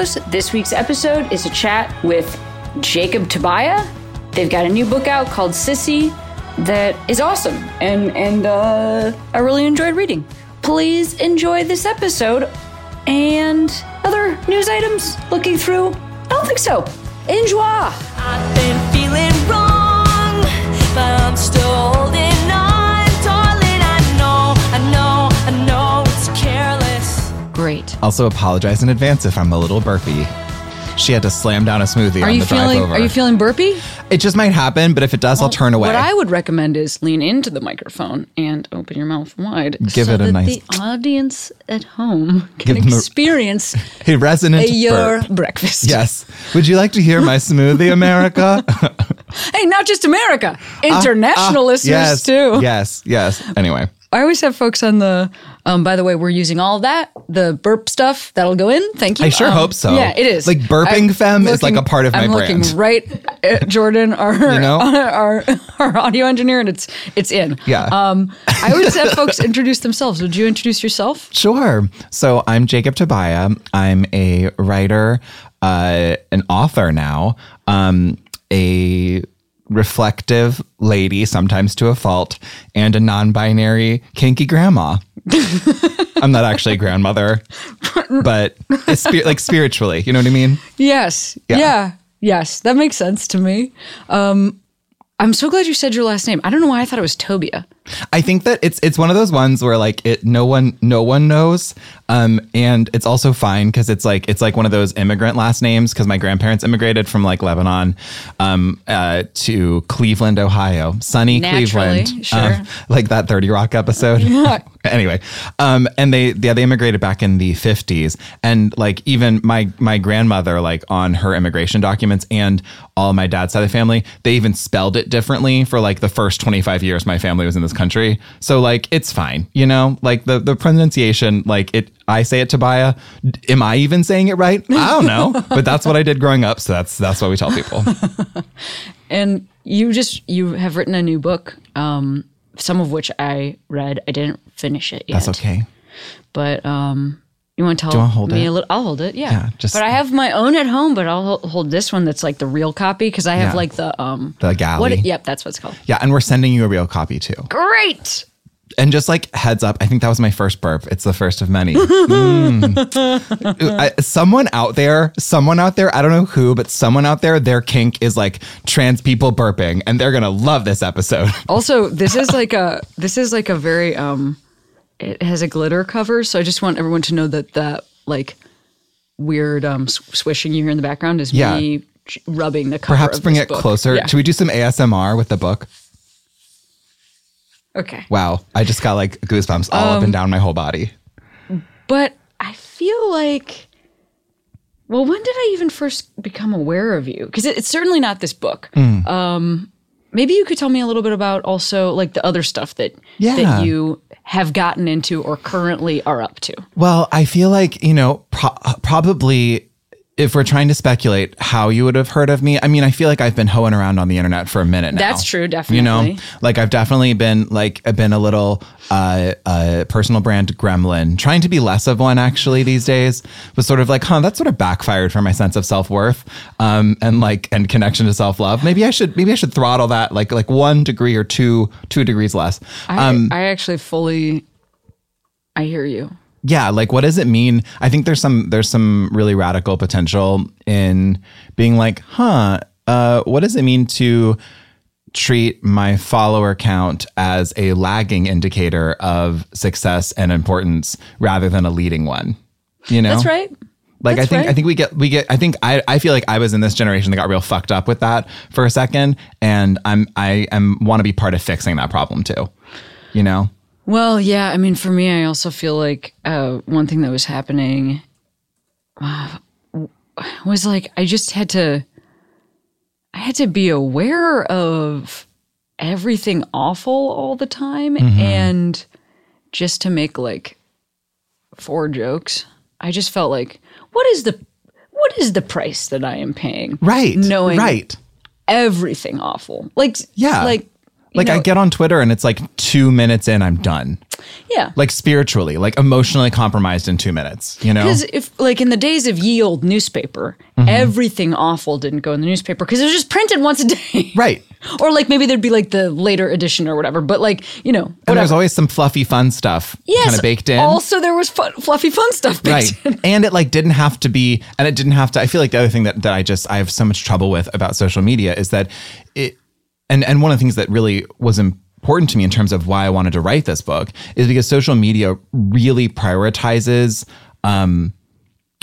Queeros! This week's episode is a chat with Jacob Tobiah. They've got a new book out called Sissy that is awesome, and and uh, I really enjoyed reading. Please enjoy this episode and other news items. Looking through, I don't think so. Enjoy. I've been feeling wrong, but I'm still Also, apologize in advance if I'm a little burpy. She had to slam down a smoothie Are on you the drive feeling? over. Are you feeling burpy? it just might happen, but if it does, I'll turn away. What I would recommend is lean into the microphone and open your mouth wide, Give so it a that nice- the audience at home can Give 'em a- experience hey, resonant your burp. breakfast. Yes. Would you like to hear my smoothie, America? Hey, not just America, international Ah, listeners yes, too. Yes, yes. Anyway, I always have folks on the. Um, by the way, we're using all that, the burp stuff that'll go in. Thank you. I sure Um, hope so. Yeah, it is. Like burping femme is like a part of my I'm brand. looking right at Jordan, our know? our our audio engineer, and it's it's in. Yeah. Um, I always have folks introduce themselves. Would you introduce yourself? Sure. So I'm Jacob Tobiah. I'm a writer, uh, an author now, um, a reflective lady, sometimes to a fault, and a non binary kinky grandma. I'm not actually a grandmother, but spi- like spiritually, you know what I mean? Yes. Yeah. Yeah. Yes. That makes sense to me. Um, I'm so glad you said your last name. I don't know why I thought it was Tobia. I think that it's it's one of those ones where like it no one no one knows, um, and it's also fine because it's like it's like one of those immigrant last names because my grandparents immigrated from like Lebanon, um, uh, to Cleveland, Ohio, sunny Naturally, Cleveland, sure. um, like that Thirty Rock episode. anyway, um, and they yeah they immigrated back in the fifties, and like even my my grandmother like on her immigration documents and all my dad's side of the family, they even spelled it differently for like the first twenty five years my family was in this country. So like it's fine, you know, like the the pronunciation, like it. I say it Tobiah. Am I even saying it right? I don't know, but that's what I did growing up. So that's that's what we tell people. And you just you have written a new book, um, some of which I read. I didn't finish it yet. That's okay. But um, you want to tell you wanna hold me it? a little? I'll hold it. Yeah. Yeah, just- but I have my own at home. But I'll hold this one that's like the real copy because I have Yeah. like the um The galley. What? Yep, that's what it's called. Yeah, and we're sending you a real copy too. Great. And just like heads up, I think that was my first burp. It's the first of many. Mm. I, someone out there, someone out there, I don't know who, but someone out there, their kink is like trans people burping, and they're gonna love this episode. Also, this is like a this is like a very um it has a glitter cover, so I just want everyone to know that that like weird um swishing you hear in the background is Yeah. me rubbing the cover. Perhaps bring it book. closer. Yeah. Should we do some ASMR with the book? Okay. Wow, I just got like goosebumps all Um, up and down my whole body. But I feel like well, when did I even first become aware of you? Because it, it's certainly not this book. Hmm. Um, maybe you could tell me a little bit about also like the other stuff that Yeah. that you have gotten into or currently are up to. Well, I feel like, you know, pro- probably if we're trying to speculate how you would have heard of me, I mean, I feel like I've been hoeing around on the internet for a minute now. That's true, definitely. You know, like I've definitely been like I've been a little uh, uh, personal brand gremlin, trying to be less of one actually these days. Was sort of like, huh, that sort of backfired for my sense of self worth, um, and like and connection to self love. Maybe I should maybe I should throttle that like like one degree or two two degrees less. I, Um, I actually fully I hear you. Yeah like what does it mean i think there's some there's some really radical potential in being like huh uh what does it mean to treat my follower count as a lagging indicator of success and importance rather than a leading one you know That's right. like That's I think right. I think we get we get I think I, I feel like I was in this generation that got real fucked up with that for a second and I'm I am want to be part of fixing that problem too. You know? Well, yeah. I mean, for me, I also feel like uh, one thing that was happening. was like I just had to I had to be aware of everything awful all the time and just to make like four jokes. I just felt like what is the what is the price that I am paying? Right. Knowing Right. everything awful. Like Yeah. like Like I get on Twitter and it's like two minutes in, I'm done. yeah. Like spiritually, like emotionally compromised in two minutes. You know? Because if, like, in the days of ye old newspaper, Mm-hmm. everything awful didn't go in the newspaper because it was just printed once a day. Right. or like maybe there'd be like the later edition or whatever. But like, you know, And there's whatever. always some fluffy fun stuff Yes. kind of baked in. Also, there was fun, fluffy fun stuff baked right in. and it like didn't have to be and it didn't have to i feel like the other thing that, that i just i have so much trouble with about social media is that it and and one of the things that really was important to me in terms of why i wanted to write this book is because social media really prioritizes um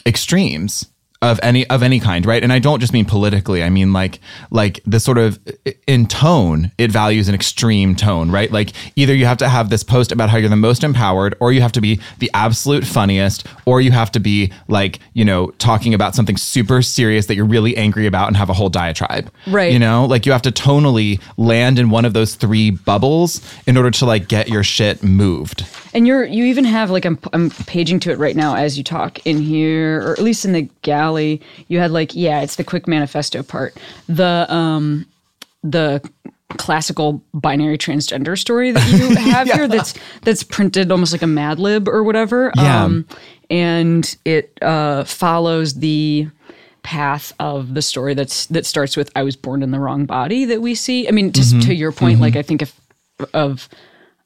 extremes of any of any kind right? And i don't just mean politically i mean like like the sort of in tone it values an extreme tone right? Like either you have to have this post about how you're the most empowered or you have to be the absolute funniest or you have to be like you know talking about something super serious that you're really angry about and have a whole diatribe. Right. you know like you have to tonally land in one of those three bubbles in order to like get your shit moved. And you're you even have like I'm I'm paging to it right now as you talk in here, or at least in the You had like yeah, it's the quick manifesto part. The um the classical binary transgender story that you have here that's that's printed almost like a Mad Lib or whatever. Yeah. Um, and it uh, follows the path of the story that's that starts with I was born in the wrong body that we see. I mean, just to your point, like I think if of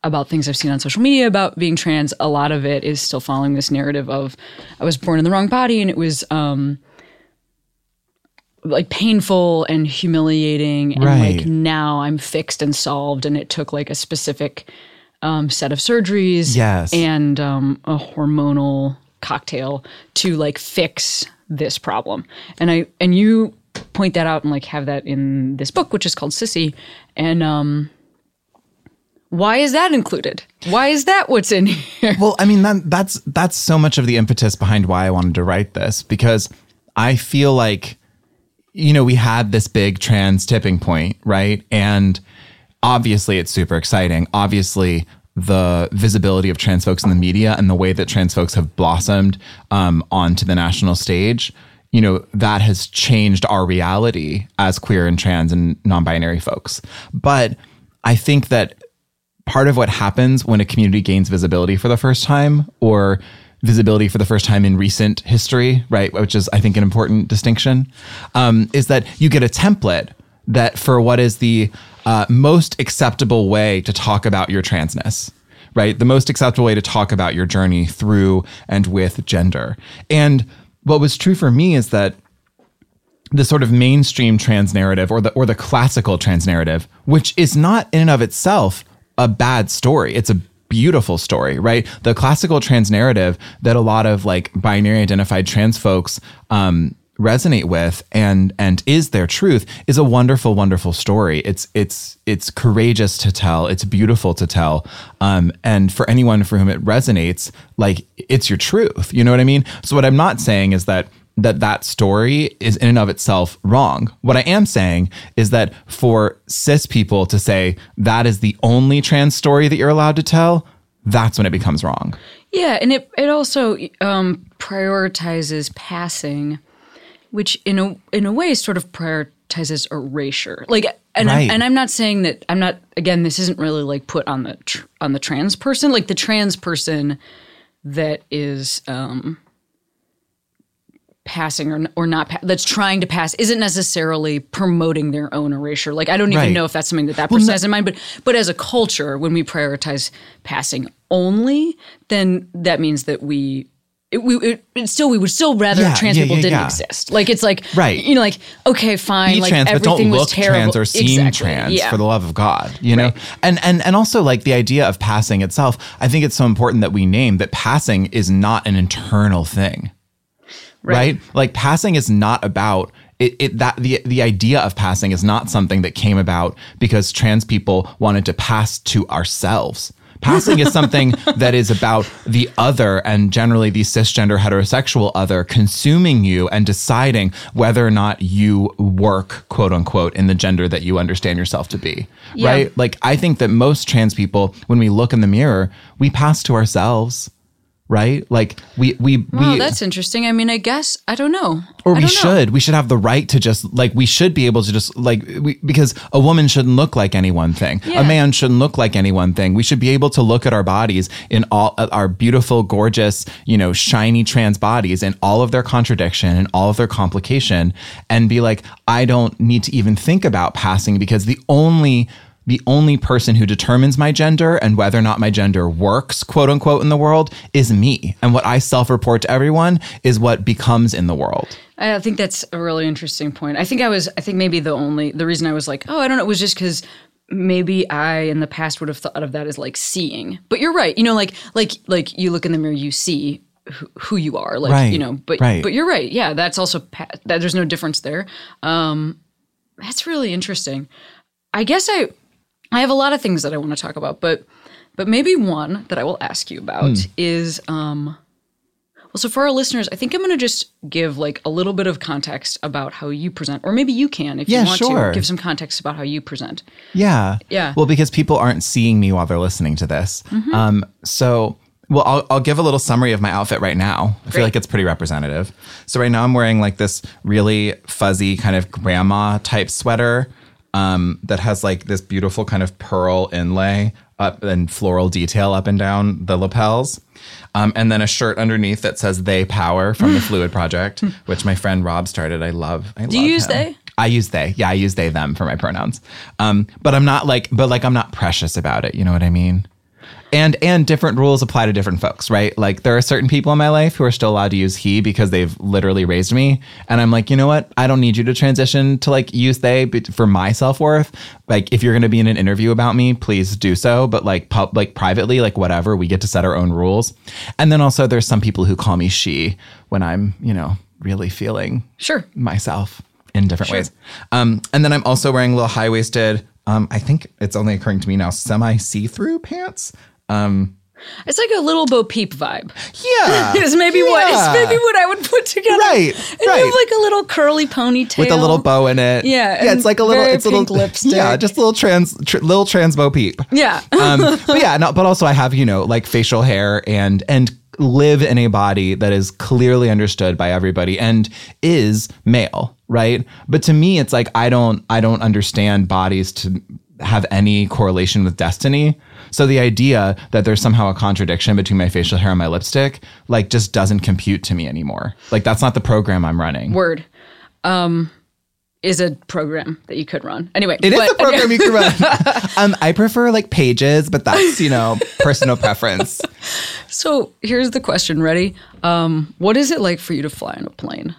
about things I've seen on social media about being trans, a lot of it is still following this narrative of I was born in the wrong body and it was um like painful and humiliating and Right. like now I'm fixed and solved and it took like a specific um, set of surgeries Yes. and um, a hormonal cocktail to like fix this problem. And I and you point that out and like have that in this book, which is called Sissy. And um, why is that included? Why is that what's in here? Well, I mean that that's that's so much of the impetus behind why I wanted to write this because I feel like you know we had this big trans tipping point, right? And obviously it's super exciting. Obviously the visibility of trans folks in the media and the way that trans folks have blossomed um, onto the national stage, you know, that has changed our reality as queer and trans and non-binary folks. But I think that part of what happens when a community gains visibility for the first time or visibility for the first time in recent history, right? Which is, I think, an important distinction, um, is that you get a template that for what is the uh, most acceptable way to talk about your transness, right? The most acceptable way to talk about your journey through and with gender. And what was true for me is that the sort of mainstream trans narrative or the or the classical trans narrative, which is not in and of itself a bad story. It's a beautiful story, right? The classical trans narrative that a lot of like binary identified trans folks um, resonate with and and is their truth is a wonderful, wonderful story. It's it's it's courageous to tell. It's beautiful to tell. Um, and for anyone for whom it resonates, like it's your truth. You know what I mean? So what I'm not saying is that that that story is in and of itself wrong. What I am saying is that for cis people to say that is the only trans story that you're allowed to tell, that's when it becomes wrong. Yeah, and it it also um, prioritizes passing, which in a in a way sort of prioritizes erasure. Like, and Right. I'm, and I'm not saying that I'm not. Again, this isn't really like put on the tr- on the trans person. Like the trans person that is um, passing or or not pa- that's trying to pass isn't necessarily promoting their own erasure. Like I don't even Right. know if that's something that that person has in mind. But but as a culture, when we prioritize passing only, then that means that we. It, we it, it still we would still rather Yeah, trans yeah, people yeah, didn't exist. Like it's like Right. you know, like okay, fine, Be like trans, but everything don't was look terrible. trans or seem Exactly, trans for the love of God. You know, Right. and and and also like the idea of passing itself. I think it's so important that we name that passing is not an internal thing. Right? Like passing is not about it, it that the the idea of passing is not something that came about because trans people wanted to pass to ourselves Passing is something that is about the other and generally the cisgender heterosexual other consuming you and deciding whether or not you work, quote unquote, in the gender that you understand yourself to be. Yeah. Right? Like, I think that most trans people, when we look in the mirror, we pass to ourselves. Right? Like we we Well, we that's interesting. I mean, I guess I don't know. or I we don't know. should we should have the right to just like we should be able to just like we, because a woman shouldn't look like any one thing Yeah. a man shouldn't look like any one thing we should be able to look at our bodies in all uh, our beautiful gorgeous you know shiny trans bodies and all of their contradiction and all of their complication and be like i don't need to even think about passing because the only the only person who determines my gender and whether or not my gender works, quote unquote, in the world is me. And what I self report to everyone is what becomes in the world. I think that's a really interesting point. I think I was, I think maybe the only, the reason I was like, oh, I don't know, was just because maybe I in the past would have thought of that as like seeing. But you're right. You know, like, like, like you look in the mirror, you see who, who you are. Like, Right, you know, but, right. but you're right. Yeah. That's also, pa- that there's no difference there. Um, that's really interesting. I guess I, I have a lot of things that I want to talk about, but, but maybe one that I will ask you about Hmm. is, um, well, so for our listeners, I think I'm going to just give like a little bit of context about how you present, or maybe you can, if Yeah, you want sure. to, give some context about how you present. Yeah. Yeah. Well, because people aren't seeing me while they're listening to this. Um, so, well, I'll, I'll give a little summary of my outfit right now. I feel like it's pretty representative. So, right now I'm wearing like this really fuzzy kind of grandma type sweater um, that has like this beautiful kind of pearl inlay up and floral detail up and down the lapels. Um, and then a shirt underneath that says "They Power" from the Fluid Project, which my friend Rob started. I love. I Do you use him. they? I use they. Yeah, I use they them for my pronouns. Um, but I'm not like, but like I'm not precious about it. You know what I mean? And and different rules apply to different folks, right? Like there are certain people in my life who are still allowed to use he because they've literally raised me, and I'm like, you know what? I don't need you to transition to like use they for my self worth. Like if you're going to be in an interview about me, please do so. But like pub, like privately, like whatever, we get to set our own rules. And then also there's some people who call me she when I'm, you know, really feeling Sure. myself in different ways. Um, and then I'm also wearing a little high waisted, um, I think it's only occurring to me now, semi see through pants. Um, It's like a little Bo Peep vibe. yeah. Is maybe what Yeah. is maybe what I would put together. Right, And you have like a little curly ponytail With a little bow in it. Yeah, Yeah, it's like a little, it's a little, lipstick. yeah, just a little trans, tr- little trans Bo Peep. Yeah. um, but yeah, no, but also I have you know like facial hair and and live in a body that is clearly understood by everybody and is male, right? But to me, it's like I don't I don't understand bodies to have any correlation with destiny. So the idea that there's somehow a contradiction between my facial hair and my lipstick, like, just doesn't compute to me anymore. Like that's not the program I'm running. Word. Um, is a program that you could run. Anyway, It is but- a program you can run. um, I prefer like pages, but that's you know personal preference. So here's the question. Ready? Um, what is it like for you to fly on a plane?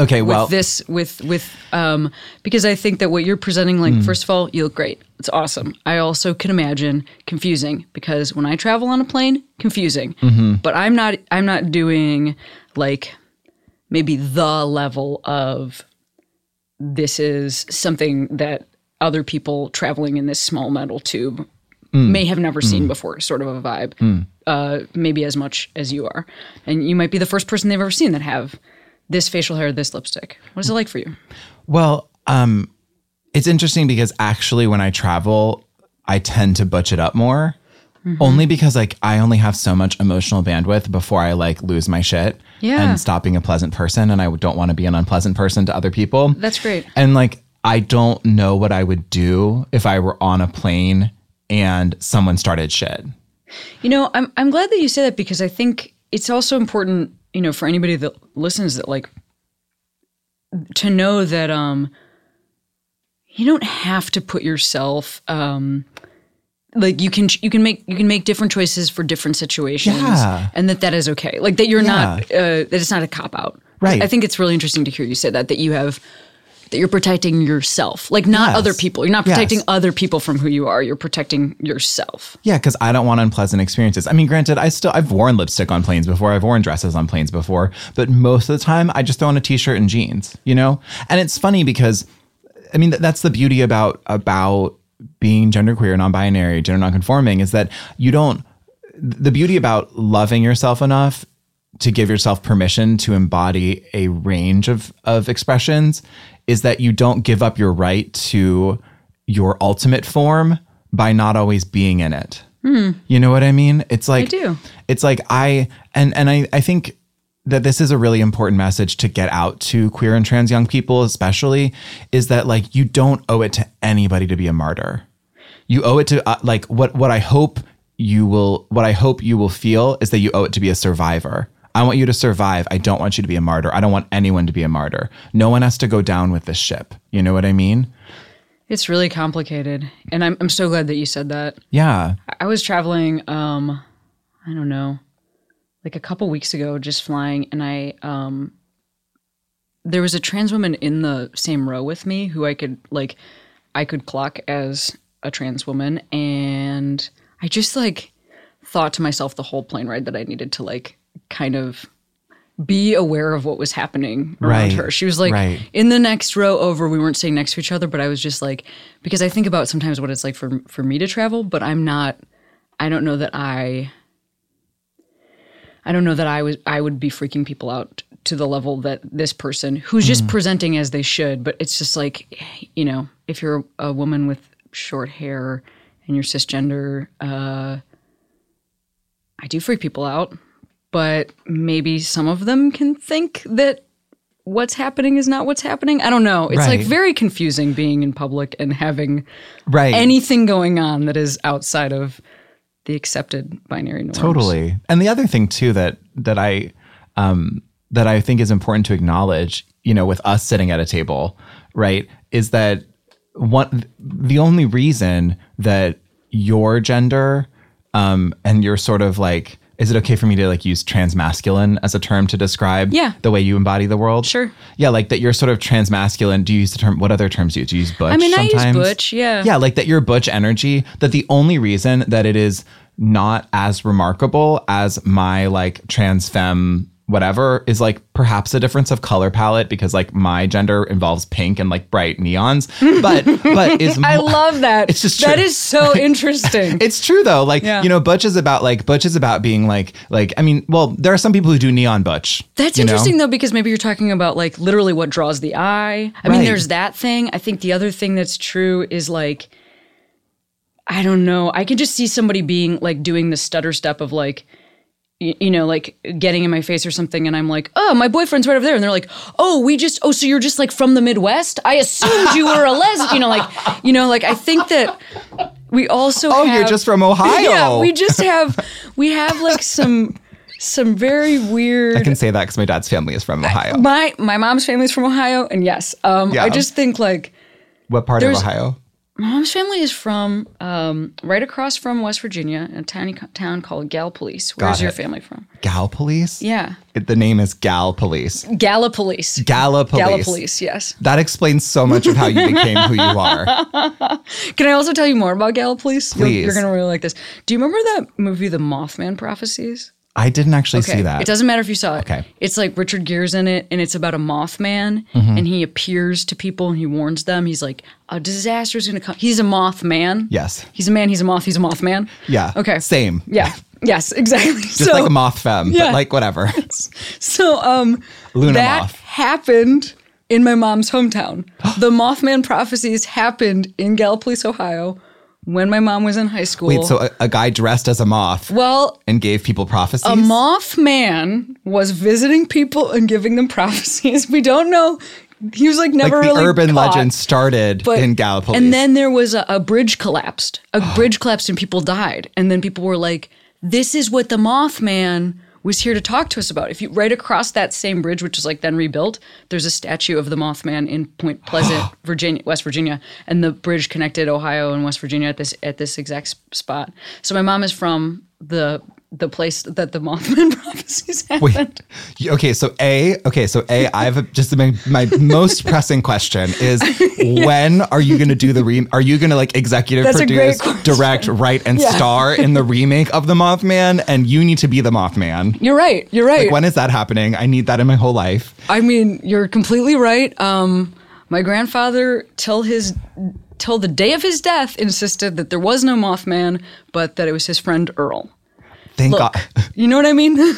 Okay, with well, this with with um because I think that what you're presenting like Hmm. first of all you look great. It's awesome. I also can imagine confusing because when I travel on a plane confusing. Mm-hmm. but I'm not I'm not doing like maybe the level of this is something that other people traveling in this small metal tube Hmm. may have never seen before sort of a vibe. Uh, maybe as much as you are. And you might be the first person they've ever seen that have this facial hair this lipstick what is it like for you Well, um, it's interesting because actually, when I travel, I tend to butch it up more. Mm-hmm. Only because like I only have so much emotional bandwidth before I like lose my shit Yeah. and stop being a pleasant person, and I don't want to be an unpleasant person to other people. That's great. And like I don't know what I would do if I were on a plane and someone started shit. You know, I'm I'm glad that you say that because I think it's also important, you know, for anybody that listens that like to know that um you don't have to put yourself um like you can you can make you can make different choices for different situations Yeah. and that that is okay. Like that you're not uh, that it's not a cop out. Right. I think it's really interesting to hear you say that that you have that you're protecting yourself. Like not Yes. other people. You're not Yes. protecting other people from who you are. You're protecting yourself. Yeah, because I don't want unpleasant experiences. I mean, granted, I still I've worn lipstick on planes before. I've worn dresses on planes before, but most of the time, I just throw on a t-shirt and jeans. You know, and it's funny because, I mean, th- that's the beauty about about being genderqueer, non-binary, gender non-conforming is that you don't the beauty about loving yourself enough to give yourself permission to embody a range of of expressions is that you don't give up your right to your ultimate form by not always being in it. You know what I mean? It's like Hmm. I do. It's like I and and I I think that this is a really important message to get out to queer and trans young people especially is that like you don't owe it to anybody to be a martyr you owe it to uh, like what what I hope you will what I hope you will feel is that you owe it to be a survivor. I want you to survive. I don't want you to be a martyr. I don't want anyone to be a martyr. No one has to go down with this ship. You know what I mean? It's really complicated. And I'm, I'm so glad that you said that. Yeah. I was traveling, um, I don't know, like a couple weeks ago, just flying, and I, um, there was a trans woman in the same row with me who I could like, I could clock as a trans woman, and I just like thought to myself the whole plane ride that I needed to like kind of be aware of what was happening around Right, her. She was like right. in the next row over. We weren't sitting next to each other, but I was just like because I think about sometimes what it's like for for me to travel, but I'm not. I don't know that I. I don't know that I was I would be freaking people out to the level that this person who's just presenting as they should, but it's just like, you know, if you're a woman with short hair and you're cisgender, uh, I do freak people out, but maybe some of them can think that what's happening is not what's happening. I don't know. It's like very confusing being in public and having Right. anything going on that is outside of the accepted binary norms. Totally. And the other thing too that that I um that I think is important to acknowledge, you know, with us sitting at a table, right, is that one the only reason that your gender um and you're sort of like is it okay for me to like use transmasculine as a term to describe Yeah. the way you embody the world? Sure. Yeah, like that you're sort of transmasculine. Do you use the term what other terms do you use? Do you use butch? I mean, I use sometimes? butch, yeah. Yeah, like that your butch energy, that the only reason that it is not as remarkable as my like trans femme whatever is like perhaps a difference of color palette because like my gender involves pink and like bright neons. But but is I love that. It's just that true. is so interesting. it's true though. Like Yeah. you know, butch is about like butch is about being like like I mean, well, there are some people who do neon butch. That's you know? interesting though, because maybe you're talking about like literally what draws the eye. I mean, there's that thing. I think the other thing that's true is like, I don't know. I can just see somebody being like doing the stutter step of like, you know, like getting in my face or something, and I'm like, oh, my boyfriend's right over there, and they're like, oh, we just, oh, so you're just like from the Midwest? I assumed you were a lesbian, you know, like, you know, like I think that we also, Oh, you're just from Ohio. yeah, we just have, we have like some, some very weird. I can say that because my dad's family is from Ohio. My my mom's family is from Ohio, and yes, um, Yeah. I just think like what part of Ohio? My mom's family is from um, right across from West Virginia, in a tiny co- town called Gallipolis. Where's your family from? Gal Police? Yeah, It- the name is Gal Police. Gallipolis. Gala Police. Gallipolis. Yes. That explains so much of how you became who you are. Can I also tell you more about Gallipolis? You're- You're, gonna really like this. Do you remember that movie, The Mothman Prophecies? I didn't actually see that. It doesn't matter if you saw it. Okay. It's like Richard Gere's in it, and it's about a Mothman, Mm-hmm. and he appears to people and he warns them. He's like, a disaster is going to come. He's a Mothman. Yes. He's a man. He's a moth. He's a Mothman. Yeah. Okay. Same. Yeah. Yes. Exactly. Just like a moth femme, Yeah. but like whatever. So, um, Luna that moth. happened in my mom's hometown. the Mothman prophecies happened in Gallipolis, Ohio, when my mom was in high school. Wait, so a, a guy dressed as a moth well, and gave people prophecies? a Mothman was visiting people and giving them prophecies. We don't know. He was like like never the really urban caught. legend started But- in Gallipolis. And then there was a, a bridge collapsed. A bridge collapsed and people died. And then people were like, this is what the Mothman was here to talk to us about. If you right across that same bridge, which is like then rebuilt, there's a statue of the Mothman in Point Pleasant, Virginia, West Virginia, and the bridge connected Ohio and West Virginia at this at this exact spot. So my mom is from the the place that the Mothman prophecies happened. Wait. Okay, so A, okay, so A, I have just my, my most pressing question is when are you going to do the re are you going to like executive That's produce, direct, write and Yeah. star in the remake of The Mothman and you need to be the Mothman? You're right. You're right. Like when is that happening? I need that in my whole life. I mean, you're completely right. Um, my grandfather, till his till the day of his death, insisted that there was no Mothman, but that it was his friend Earl. Thank Look, God. you know what I mean?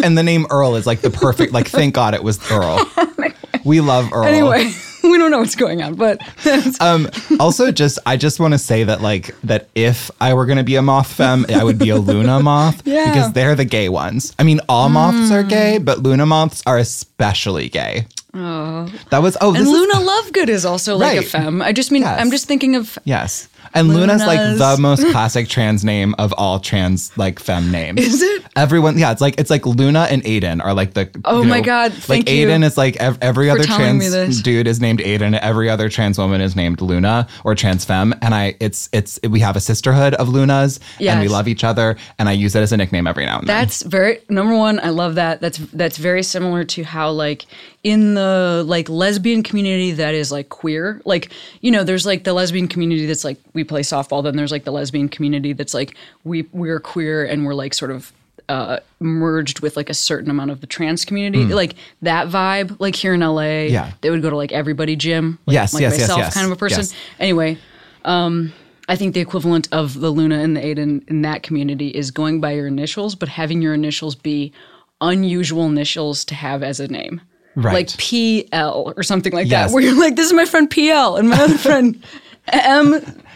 And the name Earl is like the perfect, like, thank God it was Earl. We love Earl. anyway, we don't know what's going on, but Um, also, just I just want to say that like that if I were gonna be a moth femme, I would be a Luna moth Yeah. Mm. because they're the gay ones. I mean, all moths are gay, but Luna moths are especially gay. Oh, that was oh, this and is- Luna Lovegood is also like a Right. femme. I just mean Yes. I'm just thinking of yes, and Luna's like the most classic trans name of all trans like femme names. Is it? Everyone, yeah, it's like it's like Luna and Aiden are like the. Oh my know, God, Like thank you Aiden is like ev- every for other telling me trans dude is named Aiden. Every other trans woman is named Luna or trans femme, and I it's it's we have a sisterhood of Lunas, and we Yes. love each other, and I use it as a nickname every now and then. That's very number one. I love that. That's that's very similar to how like in the like lesbian community that is like queer. Like you know, there's like the lesbian community that's like we play softball. Then there's like the lesbian community that's like we we're queer and we're like sort of uh, merged with like a certain amount of the trans community. Like that vibe. Like here in LA. Yeah. they would go to like everybody gym. Like, Yes, like yes, yes, myself yes, kind of a person. yes. Anyway, um, I think the equivalent of the Luna and the Aiden in that community is going by your initials, but having your initials be unusual initials to have as a name. Right. Like PL or something like Yes. that, where you're like, this is my friend PL and my other friend M.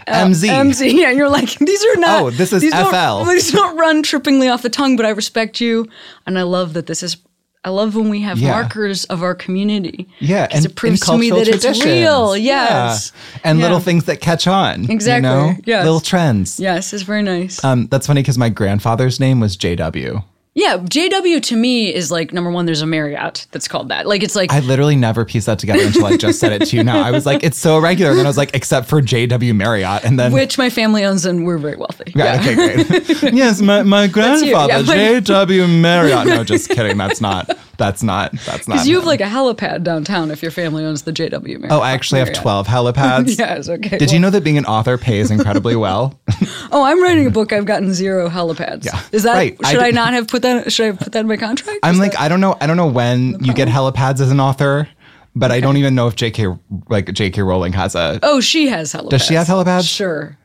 MZ. MZ. Yeah, and you're like, these are not. Oh, this is these don't- FL. These don't run trippingly off the tongue, but I respect you. And I love that this is. I love when we have Yeah. markers of our community. yeah, and it proves to me that it's real. Yeah. Yes. and Yeah. little things that catch on. Exactly, You know? yes. little trends. Yes, it's very nice. Um, that's funny because my grandfather's name was JW. Yeah, JW to me is like number one. There's a Marriott that's called that. Like it's like I literally never pieced that together until I just said it to you now. I was like, it's so irregular. And then I was like, except for JW Marriott. And then which my family owns and we're very wealthy. Right, okay, great. yes, my, my grandfather, Yeah, my- J.W. Marriott. No, just kidding. That's not, that's not, that's not. Because you have like a helipad downtown if your family owns the JW Marriott. oh, I actually have Marriott. 12 helipads. Yes, okay. Did you know that being an author pays incredibly well? Oh, I'm writing a book. I've gotten zero helipads. Yeah. Is that Right, should I, did- not have put that? Should I put that in my contract? I'm Is like, I don't know. I don't know when you get helipads as an author, but I don't even know if J.K. like J.K. Rowling has a. oh, she has helipads. Does she have helipads? Sure.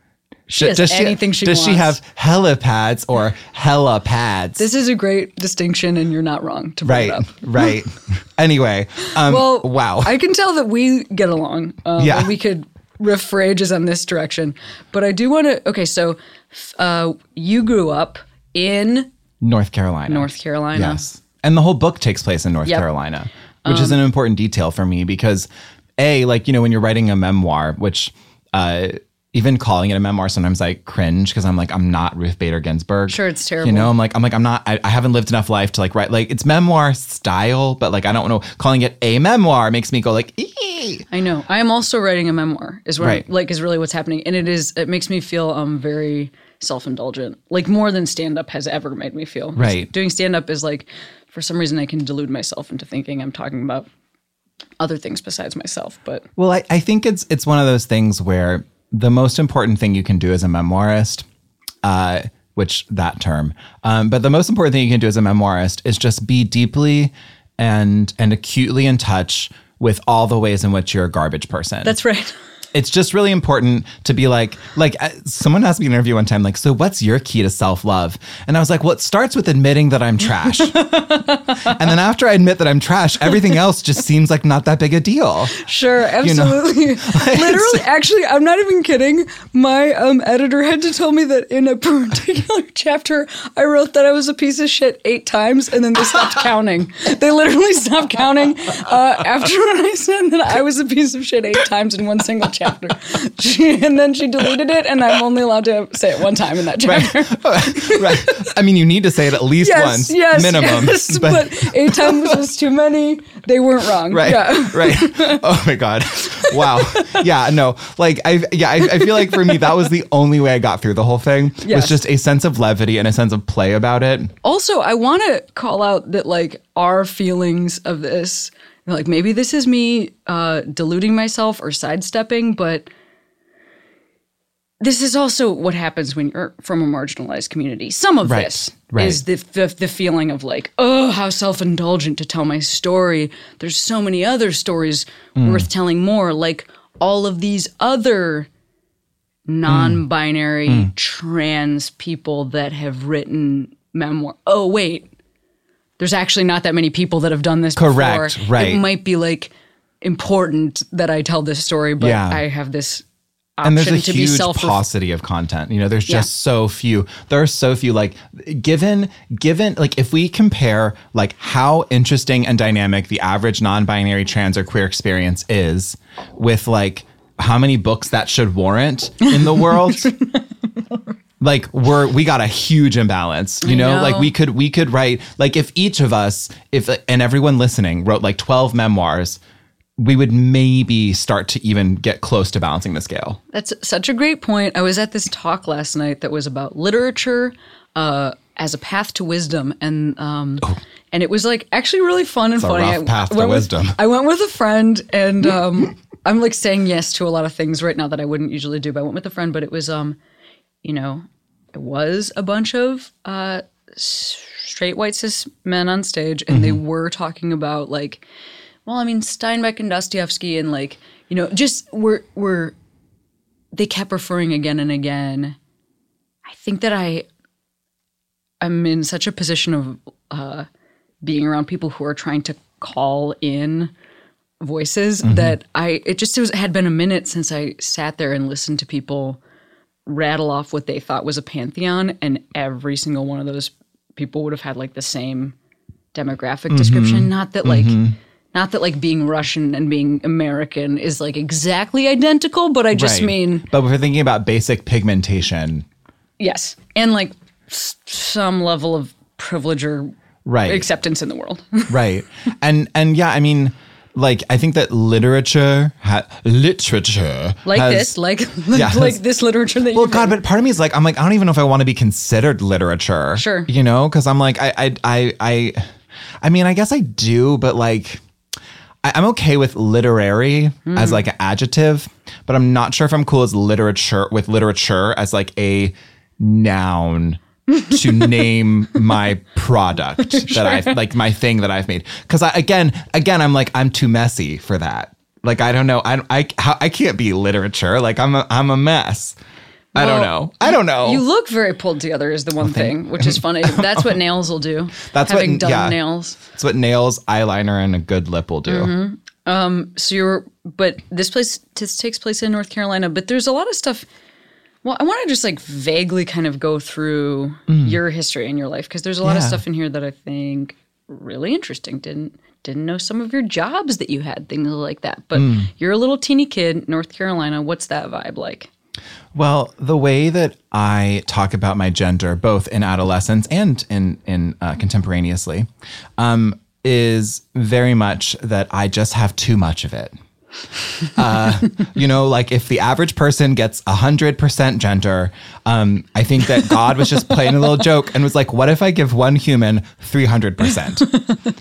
She has anything she Does she wants. have helipads or helipads? This is a great distinction, and you're not wrong to bring right, it up. right. anyway, um, Well, wow. I can tell that we get along. Um, Yeah. we could riff phrases on this direction, but I do want to. Okay, so uh, you grew up in North Carolina. North Carolina. Yes. And the whole book takes place in North Yep. Um, Carolina, which is an important detail for me because, A, like, you know, when you're writing a memoir, which, uh, even calling it a memoir, sometimes I cringe because I'm like, I'm not Ruth Bader Ginsburg. Sure, it's terrible. You know, I'm like, I'm like, I'm not, I, I haven't lived enough life to like write, like, it's memoir style, but like, I don't know, calling it a memoir makes me go like, ee. I know. I am also writing a memoir. Is what I'm- Right. like is really what's happening, and it is. It makes me feel um very self indulgent, like more than stand up has ever made me feel. Right. Doing stand up is like, for some reason, I can delude myself into thinking I'm talking about other things besides myself. But Well, I, I think it's it's one of those things where the most important thing you can do as a memoirist, uh, which that term, um, but the most important thing you can do as a memoirist is just be deeply and and acutely in touch with all the ways in which you're a garbage person. that's right. it's just really important to be like like uh, someone asked me in an interview one time like so what's your key to self-love and i was like well it starts with admitting that i'm trash and then after i admit that i'm trash everything else just seems like not that big a deal Sure, know? absolutely. Literally, actually, I'm not even kidding. My um, editor had to tell me that in a particular chapter, I wrote that I was a piece of shit eight times, and then they stopped counting. They literally stopped counting uh, after I said that I was a piece of shit eight times in one single chapter. She, and then she deleted it, and I'm only allowed to say it one time in that chapter. right i mean you need to say it at least Yes, once yes, minimum yes, but, eight times was too many. They weren't wrong. Right. Yeah. Right. Oh my God. Wow. Yeah. No. Like I. Yeah. I, I feel like for me that was the only way I got through the whole thing. Was just a sense of levity and a sense of play about it. Also, I want to call out that like our feelings of this, like maybe this is me uh, deluding myself or sidestepping, but this is also what happens when you're from a marginalized community. Some of Right, this right. is the, the the feeling of like, oh, how self indulgent to tell my story. There's so many other stories Mm. worth telling more. Like all of these other non binary trans people that have written memoir. Oh, wait. There's actually not that many people that have done this Correct, before. right. It might be like important that I tell this story, but Yeah. I have this and option there's a to be huge paucity of content you know there's Yeah. just so few there are so few like given given like if we compare like how interesting and dynamic the average non-binary trans or queer experience is with like how many books that should warrant in the world like we're we got a huge imbalance you know? know. like we could we could write like if each of us if and everyone listening wrote like 12 memoirs we would maybe start to even get close to balancing the scale That's such a great point. I was at this talk last night that was about literature uh, as a path to wisdom, and um, and it was like actually really fun and a funny. rough I path to with- wisdom. I went with a friend, and um, I'm like saying yes to a lot of things right now that I wouldn't usually do. But I went with a friend, but it was um, you know, it was a bunch of uh, straight white cis men on stage, and they were talking about like well, I mean Steinbeck and Dostoevsky and like, you know, just we're we're they kept referring again and again. I think that I I'm in such a position of uh being around people who are trying to call in voices that I it just was had been a minute since I sat there and listened to people rattle off what they thought was a pantheon and every single one of those people would have had like the same demographic mm-hmm. description. Not that like mm-hmm. not that like being russian and being american is like exactly identical but i just Right. mean but if we're thinking about basic pigmentation yes. And like s- some level of privilege or right. acceptance in the world. Right. And and yeah i mean like i think that literature ha- literature like has- this like Yeah, like this literature that well you've god but part of me is like i'm like i don't even know if i want to be considered literature Sure. you know because i'm like i i i i i mean i guess i do but like I- I'm okay with literary Mm. as like an adjective, but I'm not sure if I'm cool as literature with literature as like a noun to name my product that I've like my thing that I've made. Because I, again, again, I'm like I'm too messy for that. Like I don't know. I I how, I can't be literature. Like I'm a I'm a mess. I don't know. I don't know. you look very pulled together is the one thing which is funny that's what nails will do That's what- having done yeah. nails That's what nails, eyeliner, and a good lip will do. Mm-hmm. So you're, but this place this takes place in North Carolina. But there's a lot of stuff. Well, I want to just like vaguely kind of go through your history and your life because there's a lot of Mm. Stuff in here that I think really interesting. Didn't didn't know some of your jobs that you had things like that. But Mm. you're a little teeny kid, North Carolina. What's that vibe like? Well, the way that I talk about my gender, both in adolescence and in in uh, contemporaneously, um, is very much that I just have too much of it. Uh, you know, like if the average person gets hundred percent gender, um, I think that God was just playing a little joke and was like, "What if I give one human three hundred percent?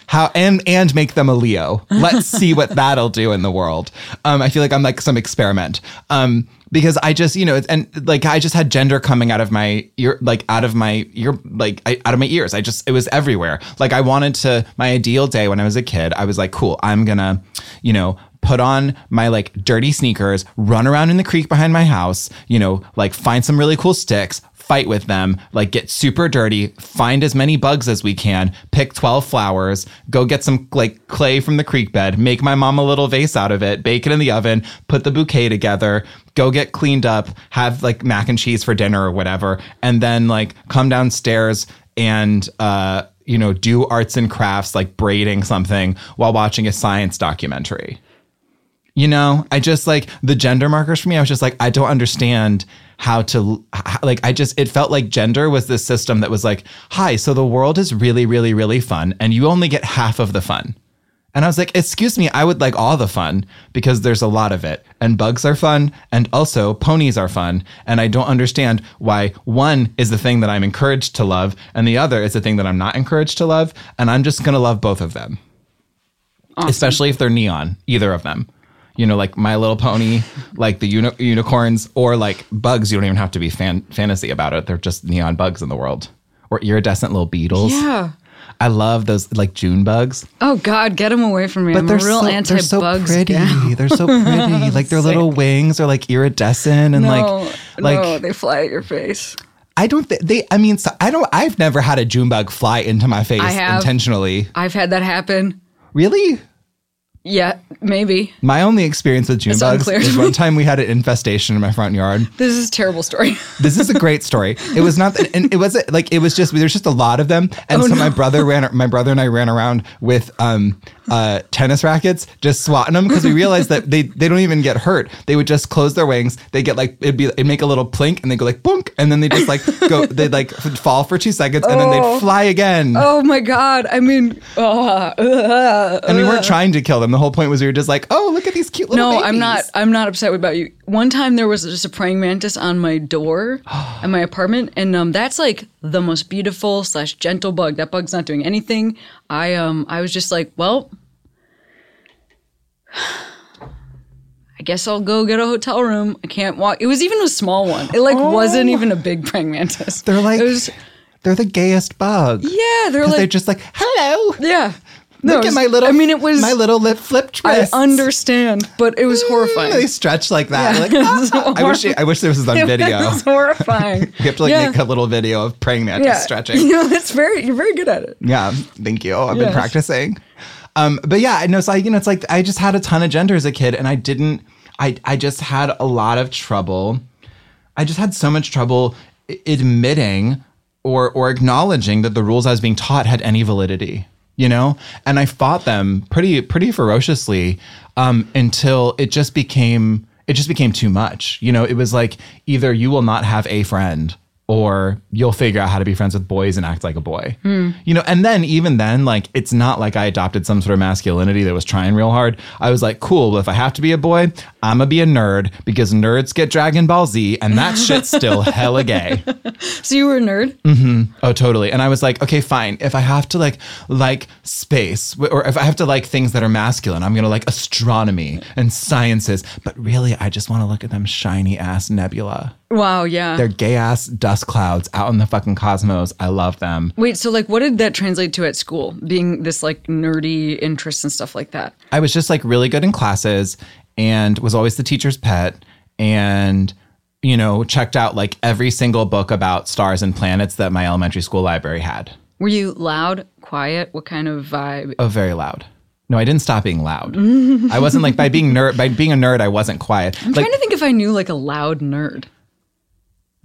How and and make them a Leo? Let's see what that'll do in the world." Um, I feel like I'm like some experiment. Um, because I just, you know, and like I just had gender coming out of my ear, like out of my ear, like I, out of my ears. I just, it was everywhere. Like I wanted to, my ideal day when I was a kid, I was like, cool, I'm gonna, you know, put on my like dirty sneakers, run around in the creek behind my house, you know, like find some really cool sticks, fight with them, like get super dirty, find as many bugs as we can, pick 12 flowers, go get some like clay from the creek bed, make my mom a little vase out of it, bake it in the oven, put the bouquet together, go get cleaned up, have like mac and cheese for dinner or whatever, and then like come downstairs and uh you know, do arts and crafts like braiding something while watching a science documentary. You know, I just like the gender markers for me. I was just like, I don't understand how to, h- like, I just, it felt like gender was this system that was like, hi, so the world is really, really, really fun, and you only get half of the fun. And I was like, excuse me, I would like all the fun because there's a lot of it. And bugs are fun. And also ponies are fun. And I don't understand why one is the thing that I'm encouraged to love and the other is the thing that I'm not encouraged to love. And I'm just going to love both of them, especially if they're neon, either of them. You know, like My Little Pony, like the uni- unicorns, or like bugs. You don't even have to be fan- fantasy about it. They're just neon bugs in the world, or iridescent little beetles. Yeah. I love those like June bugs. Oh God, get them away from me! But I'm they're real so, anti they're so bugs. pretty. They're so pretty. Like their little wings are like iridescent and No, like like no, they fly at your face. I don't think they. I mean, so, I don't. I've never had a June bug fly into my face I have. intentionally. I've had that happen. Really? Yeah, maybe. My only experience with June It's bugs unclear. is one time we had an infestation in my front yard. This is a terrible story. This is a great story. It was not, and it wasn't like it was just there's just a lot of them, and Oh, so my brother ran, my brother and I ran around with um uh tennis rackets, just swatting them because we realized that they they don't even get hurt. They would just close their wings. They get like it'd be it'd make a little plink, and they go like boonk, and then they just like go they'd like fall for two seconds, and then Oh. they'd fly again. Oh my God! I mean, uh, uh, And we weren't trying to kill them. The whole point was we were just like, oh, look at these cute little No, I'm not. I'm not upset about you. One time there was just a praying mantis on my door at my apartment, and um, that's like the most beautiful slash gentle bug. That bug's not doing anything. I um, I was just like, well, I guess I'll go get a hotel room. I can't walk. It was even a small one. It like wasn't even a big praying mantis. They're like was. they're the gayest bug. Yeah, they're like they're just like, hello. yeah. Look it at my little. I mean, it was. my little lip flip twist. I understand, but it was horrifying. They stretch like that. Yeah. Like, ah. I wish I wish this was on video. It was horrifying. We have to like Yeah. make a little video of praying mantis yeah. stretching. You know, it's very you're very good at it. Yeah, thank you. I've been practicing. Um, but yeah, I know. So I, you know, it's like I just had a ton of gender as a kid, and I didn't. I I just had a lot of trouble. I just had so much trouble admitting or or acknowledging that the rules I was being taught had any validity. You know, and I fought them pretty pretty ferociously um, until it just became it just became too much. You know, it was like either you will not have a friend or you'll figure out how to be friends with boys and act like a boy. You know, and then even then, like it's not like I adopted some sort of masculinity that was trying real hard. I was like, cool, well, if I have to be a boy, I'm gonna be a nerd because nerds get Dragon Ball Z, and that shit's still hella gay. So you were a nerd? Mm-hmm. Oh, totally. And I was like, okay, fine. If I have to like like space, or if I have to like things that are masculine, I'm gonna like astronomy and sciences. But really, I just want to look at them shiny ass nebula. Wow, yeah. They're gay ass dust clouds out in the fucking cosmos. I love them. Wait, so like what did that translate to at school? Being this like nerdy interest and stuff like that. I was just like really good in classes and was always the teacher's pet and you know checked out like every single book about stars and planets that my elementary school library had. Were you loud, quiet? What kind of vibe? Oh, very loud. No, I didn't stop being loud. I wasn't like by being nerd by being a nerd. I wasn't quiet. I'm like trying to think if I knew like a loud nerd.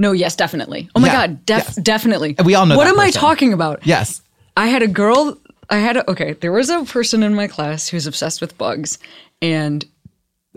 No, yes, definitely. Oh my Yeah, god, def- yes. definitely. We all know What that am I person. talking about? yes, I had a girl. I had a okay. There was a person in my class who was obsessed with bugs, and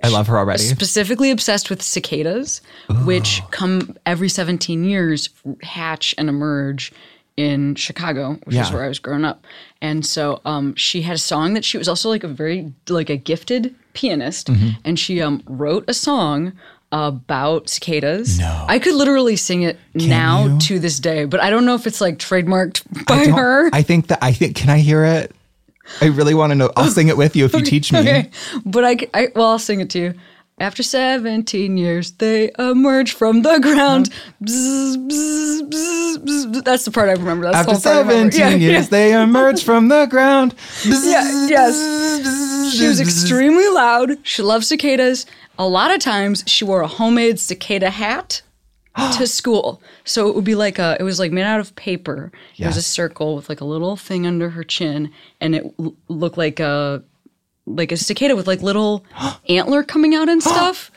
I love her already. specifically obsessed with cicadas, which come every 17 years, hatch and emerge in Chicago, which is Yeah. where I was growing up. And so um, she had a song that she was also like a very like a gifted pianist, Mm-hmm. and she um, wrote a song about cicadas. No. I could literally sing it now you? to this day, but I don't know if it's like trademarked by I her. I think that I think. Can I hear it? I really want to know. I'll sing it with you if you teach me. Okay, but I, well, I'll sing it to you. After 17 years, they emerge from the ground. Bzz, bzz, bzz, bzz. That's the part I remember. That's After the whole part I remember. 17 Yeah, years, they emerge from the ground. Yeah, yes. She was extremely loud. She loved cicadas. A lot of times, she wore a homemade cicada hat to school. So it would be like a, it was like made out of paper. It was a Yes. circle with like a little thing under her chin, and it l- looked like a, like a cicada with like little antler coming out and stuff.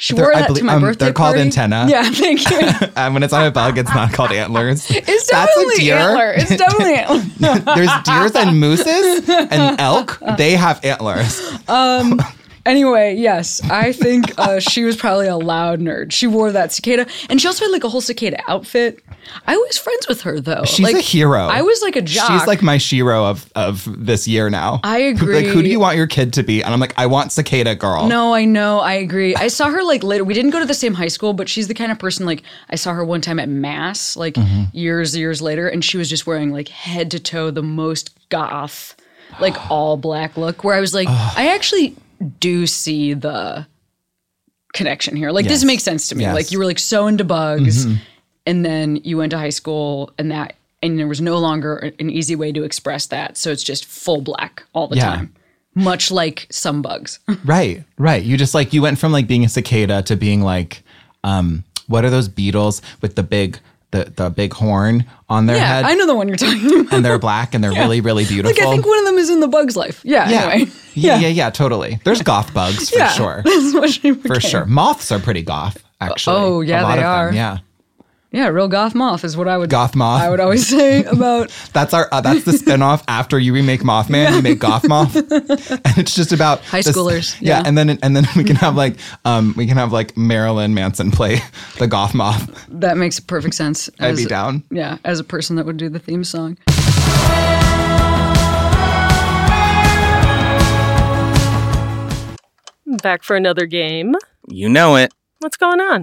She They're- wore I that believe- to my um, birthday they're called party. antenna. Yeah, thank you. Um, when it's on a bug, it's not called antlers. It's definitely deer. antler. It's definitely antler. There's deers and mooses and elk. They have antlers. Anyway, yes, I think uh, she was probably a loud nerd. She wore that cicada, and she also had like a whole cicada outfit. I was friends with her though. She's like, a hero. I was like a jock. She's like my shiro of of this year now. I agree. Like, who do you want your kid to be? And I'm like, I want cicada girl. No, I know, I agree. I saw her like later. We didn't go to the same high school, but she's the kind of person like I saw her one time at mass, like Mm-hmm. years, years later, and she was just wearing like head to toe the most goth, like all black look. Where I was like, I actually do see the connection here. Like this makes sense to me. Yes. Mm-hmm. Like you were like so into bugs, and then you went to high school, and that and there was no longer an easy way to express that. So it's just full black all the Yeah. time, much like some bugs. Right, right. You just like you went from like being a cicada to being like, um, what are those beetles with the big the the big horn on their yeah, head? I know the one you're talking about. And they're black and they're really really beautiful. Like I think one of them is in the Bug's Life. Yeah. yeah. Anyway. yeah, yeah, yeah, totally. There's goth bugs for Yeah. sure. For sure. Moths are pretty goth, actually. Oh, yeah, they of them, are. Yeah. Yeah, real goth moth is what I would Goth moth. I would always say about That's our uh, that's the spinoff after you remake Mothman, you make Goth Moth. and it's just about High this- schoolers, Yeah, yeah. and then and then we can have like um we can have like Marilyn Manson play the Goth Moth. that makes perfect sense. I'd be down. Yeah, as a person that would do the theme song. Back for another game. You know it. What's going on?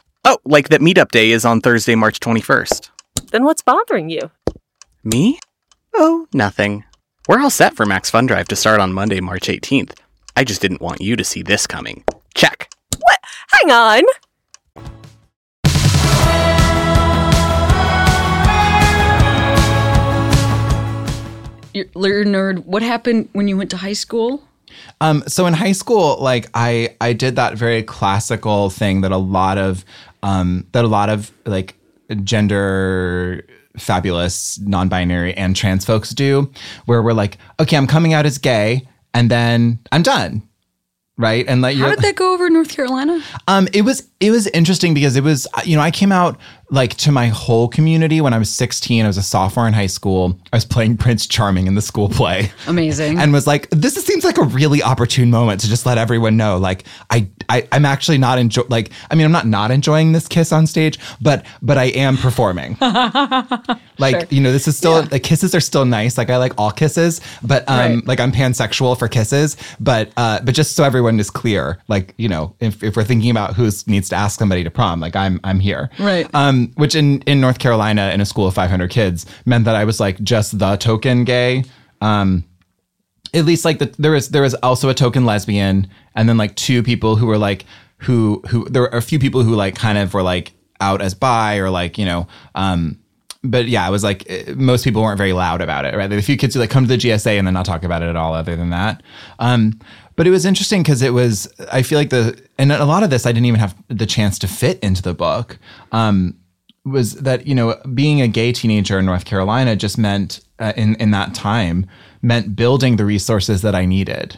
Oh, like that meetup day is on Thursday, March 21st. Then what's bothering you? Me? Oh, nothing. We're all set for Max Fun Drive to start on Monday, March 18th. I just didn't want you to see this coming. Check. What? Hang on! You're, you're a nerd. What happened when you went to high school? Um, so in high school, like I, I did that very classical thing that a lot of, um, that a lot of like gender fabulous, non-binary and trans folks do, where we're like, okay, I'm coming out as gay, and then I'm done, right? And like, How did that go over North Carolina? um, it was it was interesting because it was you know I came out like to my whole community when I was 16. I was a sophomore in high school. I was playing Prince Charming in the school play Amazing. and was like, this seems like a really opportune moment to just let everyone know, like, I, I I'm actually not enjoy, like, I mean, I'm not not enjoying this kiss on stage, but but I am performing. like, you know, this is still the kisses are still nice. Like, I like all kisses, but um, Right. like I'm pansexual for kisses, but uh, but just so everyone is clear, like, you know, if if we're thinking about who needs to ask somebody to prom, like I'm I'm here, Right. Um, which in in North Carolina in a school of 500 kids meant that I was like just the token gay. Um, at least like the, there was there was also a token lesbian and then like two people who were like who who there were a few people who like kind of were like out as bi or like you know um but yeah it was like eh, most people weren't very loud about it right? A few kids who like come to the gsa and then not talk about it at all other than that. Um but it was interesting because it was i feel like the and a lot of this i didn't even have the chance to fit into the book. Um was that you know being a gay teenager in North Carolina just meant uh, in in that time meant building the resources that I needed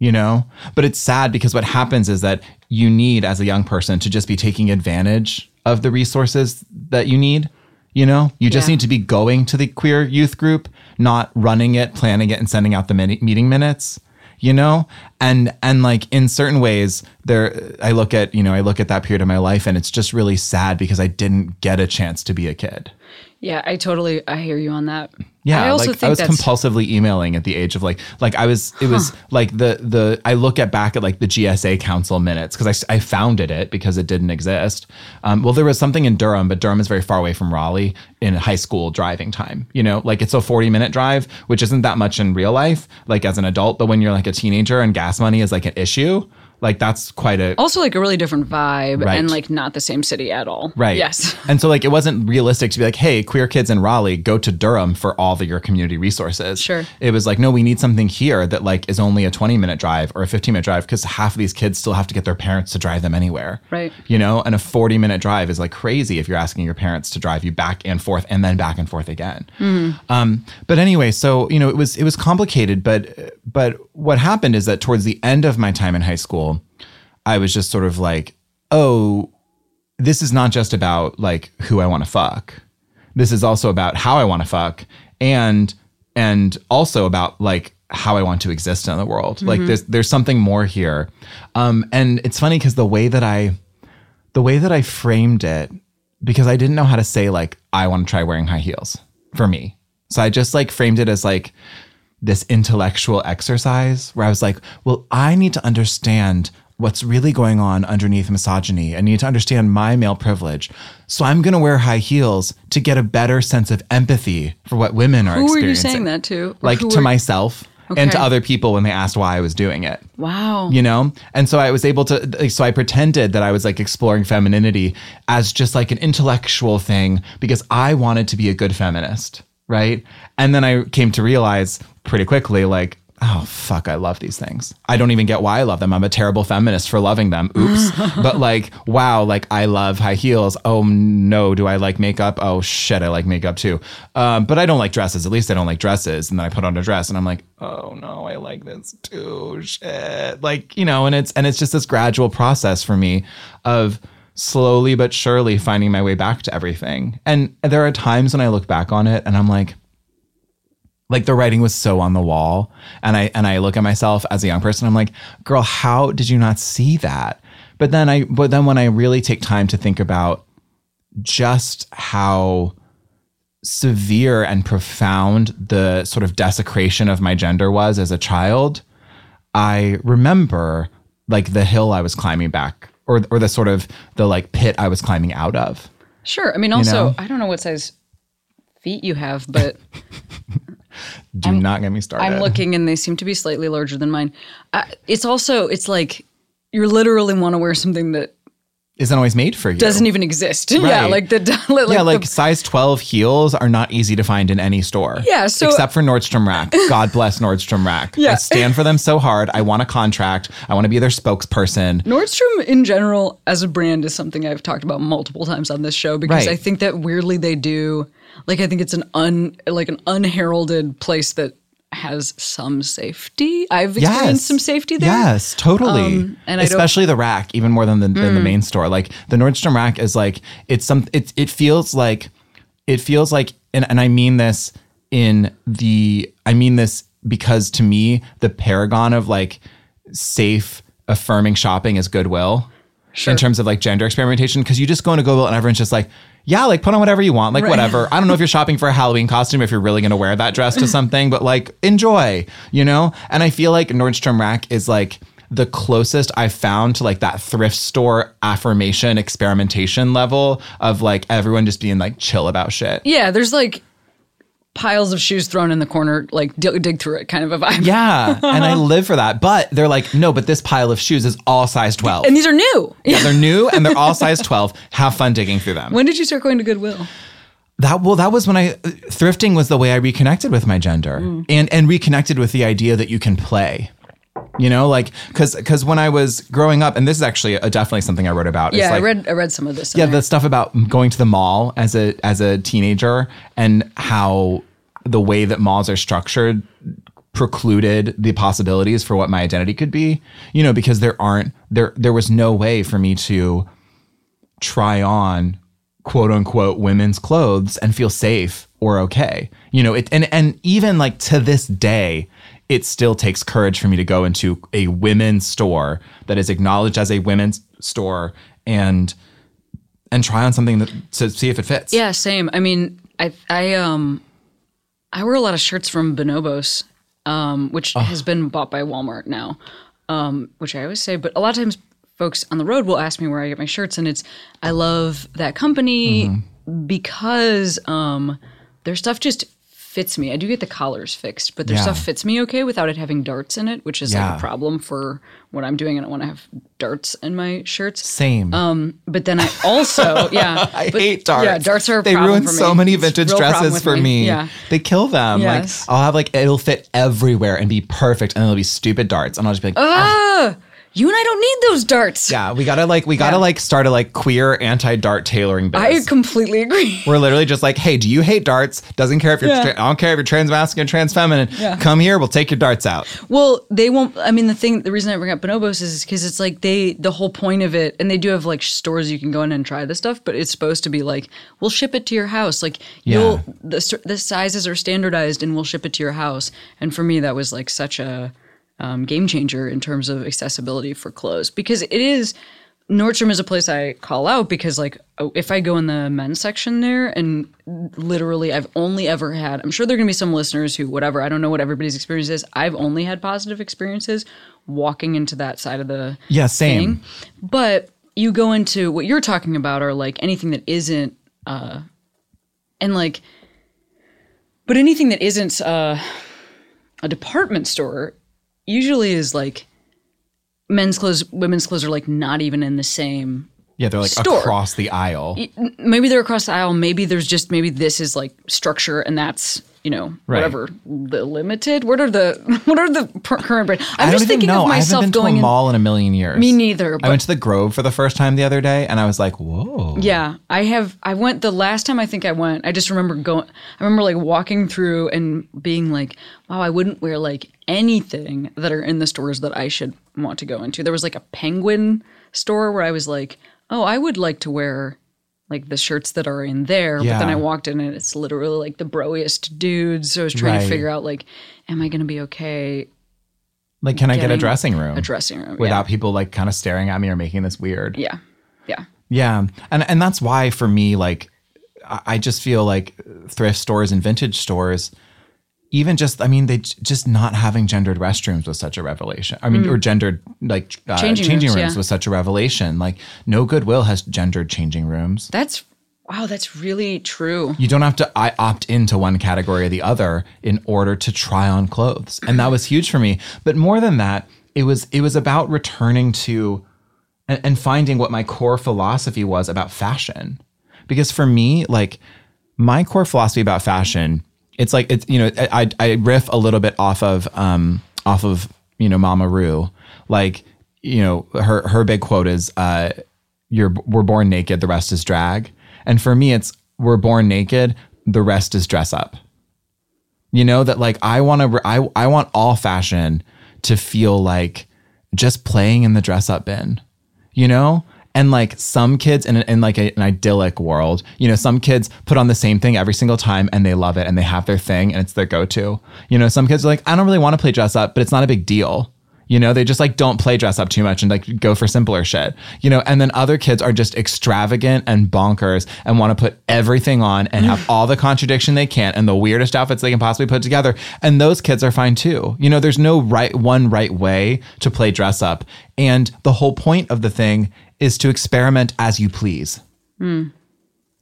you know? But it's sad because what happens is that you need as a young person to just be taking advantage of the resources that you need you know? You just Yeah. need to be going to the queer youth group not running it planning it and sending out the mini- meeting minutes you know and and like in certain ways there i look at you know i look at that period of my life and it's just really sad because i didn't get a chance to be a kid yeah, I totally I hear you on that. Yeah I also like think i was compulsively emailing at the age of like like i was it was like the the i look at back at like the gsa council minutes because I, I founded it because it didn't exist. Um, well there was something in durham but durham is very far away from raleigh in high school driving time you know? Like it's a 40 minute drive which isn't that much in real life like as an adult but when you're like a teenager and gas money is like an issue like that's quite a also like a really different vibe Right. and like not the same city at all. Right. Yes. And so like it wasn't realistic to be like, hey, queer kids in Raleigh, go to Durham for all of your community resources. Sure. It was like, no, we need something here that like is only a 20 minute drive or a 15 minute drive because half of these kids still have to get their parents to drive them anywhere. Right. You know, and a 40 minute drive is like crazy if you're asking your parents to drive you back and forth and then back and forth again. Hmm. Um, but anyway, so you know, it was it was complicated, but but what happened is that towards the end of my time in high school, I was just sort of like, oh, this is not just about like who I want to fuck. This is also about how I want to fuck and and also about like how I want to exist in the world. Like there's there's something more here. Um and it's funny cuz the way that I the way that I framed it because I didn't know how to say like I want to try wearing high heels for me. So I just like framed it as like this intellectual exercise where I was like, well, I need to understand what's really going on underneath misogyny. I need to understand my male privilege. So I'm going to wear high heels to get a better sense of empathy for what women are Who were experiencing. you saying that to? Like to myself and to other people when they asked why I was doing it Wow. you know and so i was able to so i pretended that i was like exploring femininity as just like an intellectual thing because i wanted to be a good feminist right and then i came to realize pretty quickly like oh fuck i love these things. I don't even get why i love them. I'm a terrible feminist for loving them. Oops. But like wow like i love high heels. Oh no do i like makeup? Oh shit i like makeup too. Um, but i don't like dresses. At least i don't like dresses. And then i put on a dress and i'm like oh no i like this too. Shit. Like you know and it's and it's just this gradual process for me of slowly but surely finding my way back to everything. And there are times when i look back on it and i'm like like the writing was so on the wall and i and i look at myself as a young person i'm like girl how did you not see that but then i but then when i really take time to think about just how severe and profound the sort of desecration of my gender was as a child i remember like the hill i was climbing back or or the sort of the like pit i was climbing out of Sure. I mean, also, know? I don't know what size feet you have, but do not get me started I'm looking and they seem to be slightly larger than mine. Uh, it's also, it's like you literally want to wear something that isn't always made for you doesn't even exist. yeah, like the like yeah, the- like size 12 heels are not easy to find in any store. Yeah, so- except for Nordstrom Rack. God bless Nordstrom Rack. Yeah. I stand for them so hard. I want a contract. I want to be their spokesperson. Nordstrom in general as a brand is something I've talked about multiple times on this show because Right. I think that weirdly they do like I think it's an un like an unheralded place that has some safety. I've experienced some safety there. Yes, totally. Um, and I Mm. Especially the rack, even more than the, than the main store. Like the Nordstrom rack is like it's some. It it feels like it feels like, and and I mean this in the. I mean this because to me the paragon of like safe affirming shopping is Goodwill. In terms of like gender experimentation, because you just go into Goodwill and everyone's just like, yeah, like put on whatever you want, like Right. whatever. I don't know if you're shopping for a Halloween costume, if you're really going to wear that dress to something, but like enjoy, you know? And I feel like Nordstrom Rack is like the closest I've found to like that thrift store affirmation experimentation level of like everyone just being like chill about shit. Yeah, there's like piles of shoes thrown in the corner, like dig, dig through it kind of a vibe. Yeah. and I live for that. But they're like, no, but this pile of shoes is all size 12. And these are new. yeah, they're new and they're all size 12. Have fun digging through them. When did you start going to Goodwill? That well, that was when I thrifting was the way I reconnected with my gender Mm. and and reconnected with the idea that you can play. You know, like because because when I was growing up, and this is actually a, definitely something I wrote about. Yeah, like, I read I read some of this. yeah, the stuff about going to the mall as a as a teenager and how the way that malls are structured precluded the possibilities for what my identity could be. You know, because there aren't there there was no way for me to try on quote unquote women's clothes and feel safe or okay. You know, it and and even like to this day, it still takes courage for me to go into a women's store that is acknowledged as a women's store and and try on something that, to see if it fits. Yeah, same. I mean, I I um I wear a lot of shirts from Bonobos, um, which has been bought by Walmart now. Um, which I always say, but a lot of times folks on the road will ask me where I get my shirts, and it's I love that company because um their stuff just fits me. I do get the collars fixed, but their Yeah. stuff fits me okay without it having darts in it, which is Yeah. like a problem for what I'm doing. I don't want to have darts in my shirts. Same. Um, But then I also, yeah, I but- hate darts. Yeah, darts are a they ruin me. so many vintage dresses for me. Yeah, They kill them. Yes. Like I'll have like it'll fit everywhere and be perfect, and then there'll be stupid darts, and I'll just be like, ah, you and I don't need those darts. yeah, we gotta like we gotta Yeah. like start a like queer anti dart tailoring biz. I completely agree. We're literally just like, hey, do you hate darts? Doesn't care if you're, Yeah. tra- I don't care if you're trans masculine, trans feminine. Yeah. Come here, we'll take your darts out. Well, they won't. I mean, the thing, the reason I bring up Bonobos is because it's like they, the whole point of it, and they do have like stores you can go in and try this stuff, but it's supposed to be like, we'll ship it to your house. Like you'll, the the sizes are standardized, and we'll ship it to your house. And for me, that was like such a um, game changer in terms of accessibility for clothes because it is Nordstrom is a place I call out because, like, oh, if I go in the men's section there, and literally, I've only ever had, I'm sure there are going to be some listeners who, whatever, I don't know what everybody's experience is. I've only had positive experiences walking into that side of the Yeah, same. thing. But you go into what you're talking about, or like anything that isn't, uh, and like, but anything that isn't uh, a department store usually is like men's clothes, women's clothes are like not even in the same. Yeah, they're like Store. across the aisle. Maybe they're across the aisle. Maybe there's just maybe this is like structure, and that's you know Right. whatever the limited. What are the what are the per- current brand? I'm I just thinking know. of I haven't myself been to a going in. mall in a million years. Me neither. I went to the Grove for the first time the other day, and I was like, "Whoa!" Yeah, I have. I went the last time I think I went. I just remember going. I remember like walking through and being like, "Wow, I wouldn't wear like anything that are in the stores that I should want to go into." There was like a penguin store where I was like, "Oh, I would like to wear." Like the shirts that are in there, but then I walked in and it's literally like the broiest dudes. So I was trying Right. to figure out like, am I going to be okay? Like, can I get a dressing room A dressing room without people like kind of staring at me or making this weird? yeah, yeah, Yeah, and and that's why for me, like, I just feel like thrift stores and vintage stores, even just, I mean, they just not having gendered restrooms was such a revelation. I mean, or gendered like uh, Mm. Changing changing, rooms, rooms, yeah. was such a revelation. Like, no Goodwill has gendered changing rooms. that's wow. That's really true. You don't have to I opt into one category or the other in order to try on clothes. And that was huge for me. But more than that, it was it was about returning to and, and finding what my core philosophy was about fashion. Because for me, like my core philosophy about fashion, it's like it's you know, I I riff a little bit off of um off of, you know, Mama Ru. Like, you know, her her big quote is uh you're we're born naked, the rest is drag. And for me, it's we're born naked, the rest is dress up. You know that like I want to I I want all fashion to feel like just playing in the dress up bin. You know? And like some kids in, in like a, an idyllic world, you know, some kids put on the same thing every single time and they love it and they have their thing and it's their go-to. You know, some kids are like, I don't really want to play dress up, but it's not a big deal. You know, they just like don't play dress up too much and like go for simpler shit. You know, and then other kids are just extravagant and bonkers and want to put everything on and have all the contradiction they can and the weirdest outfits they can possibly put together. And those kids are fine too. You know, there's no right one right way to play dress up. And the whole point of the thing is to experiment as you please.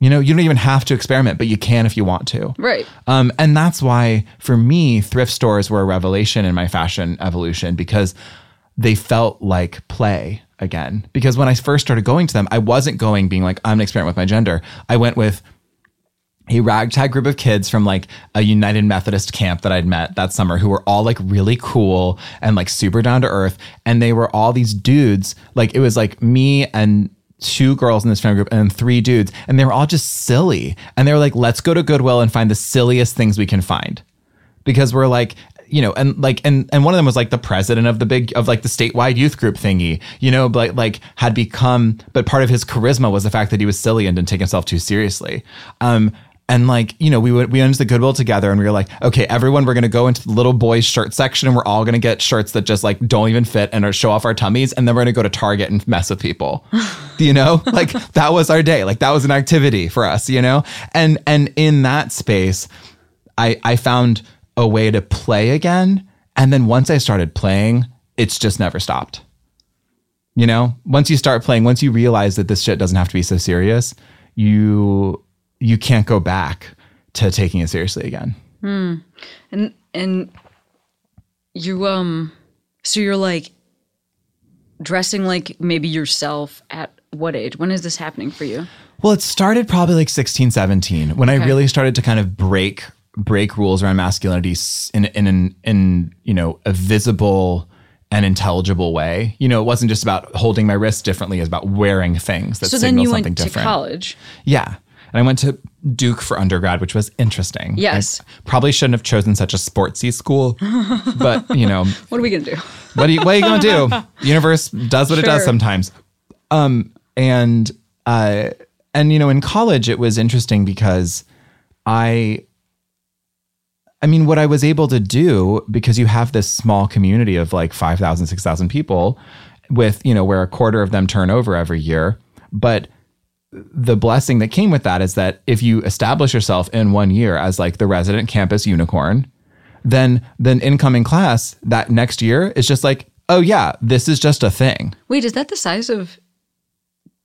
You know, you don't even have to experiment, but you can if you want to. Right. Um, and that's why, for me, thrift stores were a revelation in my fashion evolution because they felt like play again. Because when I first started going to them, I wasn't going being like, I'm to experiment with my gender. I went with a ragtag group of kids from like a United Methodist camp that I'd met that summer who were all like really cool and like super down to earth. And they were all these dudes. Like it was like me and two girls in this friend group and three dudes. And they were all just silly. And they were like, let's go to Goodwill and find the silliest things we can find. Because we're like, you know, and like, and and one of them was like the president of the big of like the statewide youth group thingy, you know, but like had become, but part of his charisma was the fact that he was silly and didn't take himself too seriously. Um, and like, you know, we went, we went into the Goodwill together and we were like, okay, everyone, we're going to go into the little boys shirt section and we're all going to get shirts that just like don't even fit and are show off our tummies. And then we're going to go to Target and mess with people, you know, like that was our day. Like that was an activity for us, you know? And, and in that space, I, I found a way to play again. And then once I started playing, it's just never stopped. You know, once you start playing, once you realize that this shit doesn't have to be so serious, you you can't go back to taking it seriously again. And and you um so you're like dressing like maybe yourself at what age? When is this happening for you? Well, it started probably like 16, 17 when I really started to kind of break break rules around masculinity in in in, in you know a visible and intelligible way. You know, it wasn't just about holding my wrist differently; it was about wearing things that So then signal you something went to different. college. Yeah. And I went to Duke for undergrad, which was interesting. Yes. I probably shouldn't have chosen such a sportsy school, but you know, What are we gonna do? what are you, what are you going to do? The universe does what it does sometimes. Um, and, uh, and, you know, in college, it was interesting because I, I mean, what I was able to do because you have this small community of like 5,000, 6,000 people with you know where a quarter of them turn over every year but the blessing that came with that is that if you establish yourself in one year as like the resident campus unicorn then then incoming class that next year is just like oh yeah this is just a thing Wait, is that the size of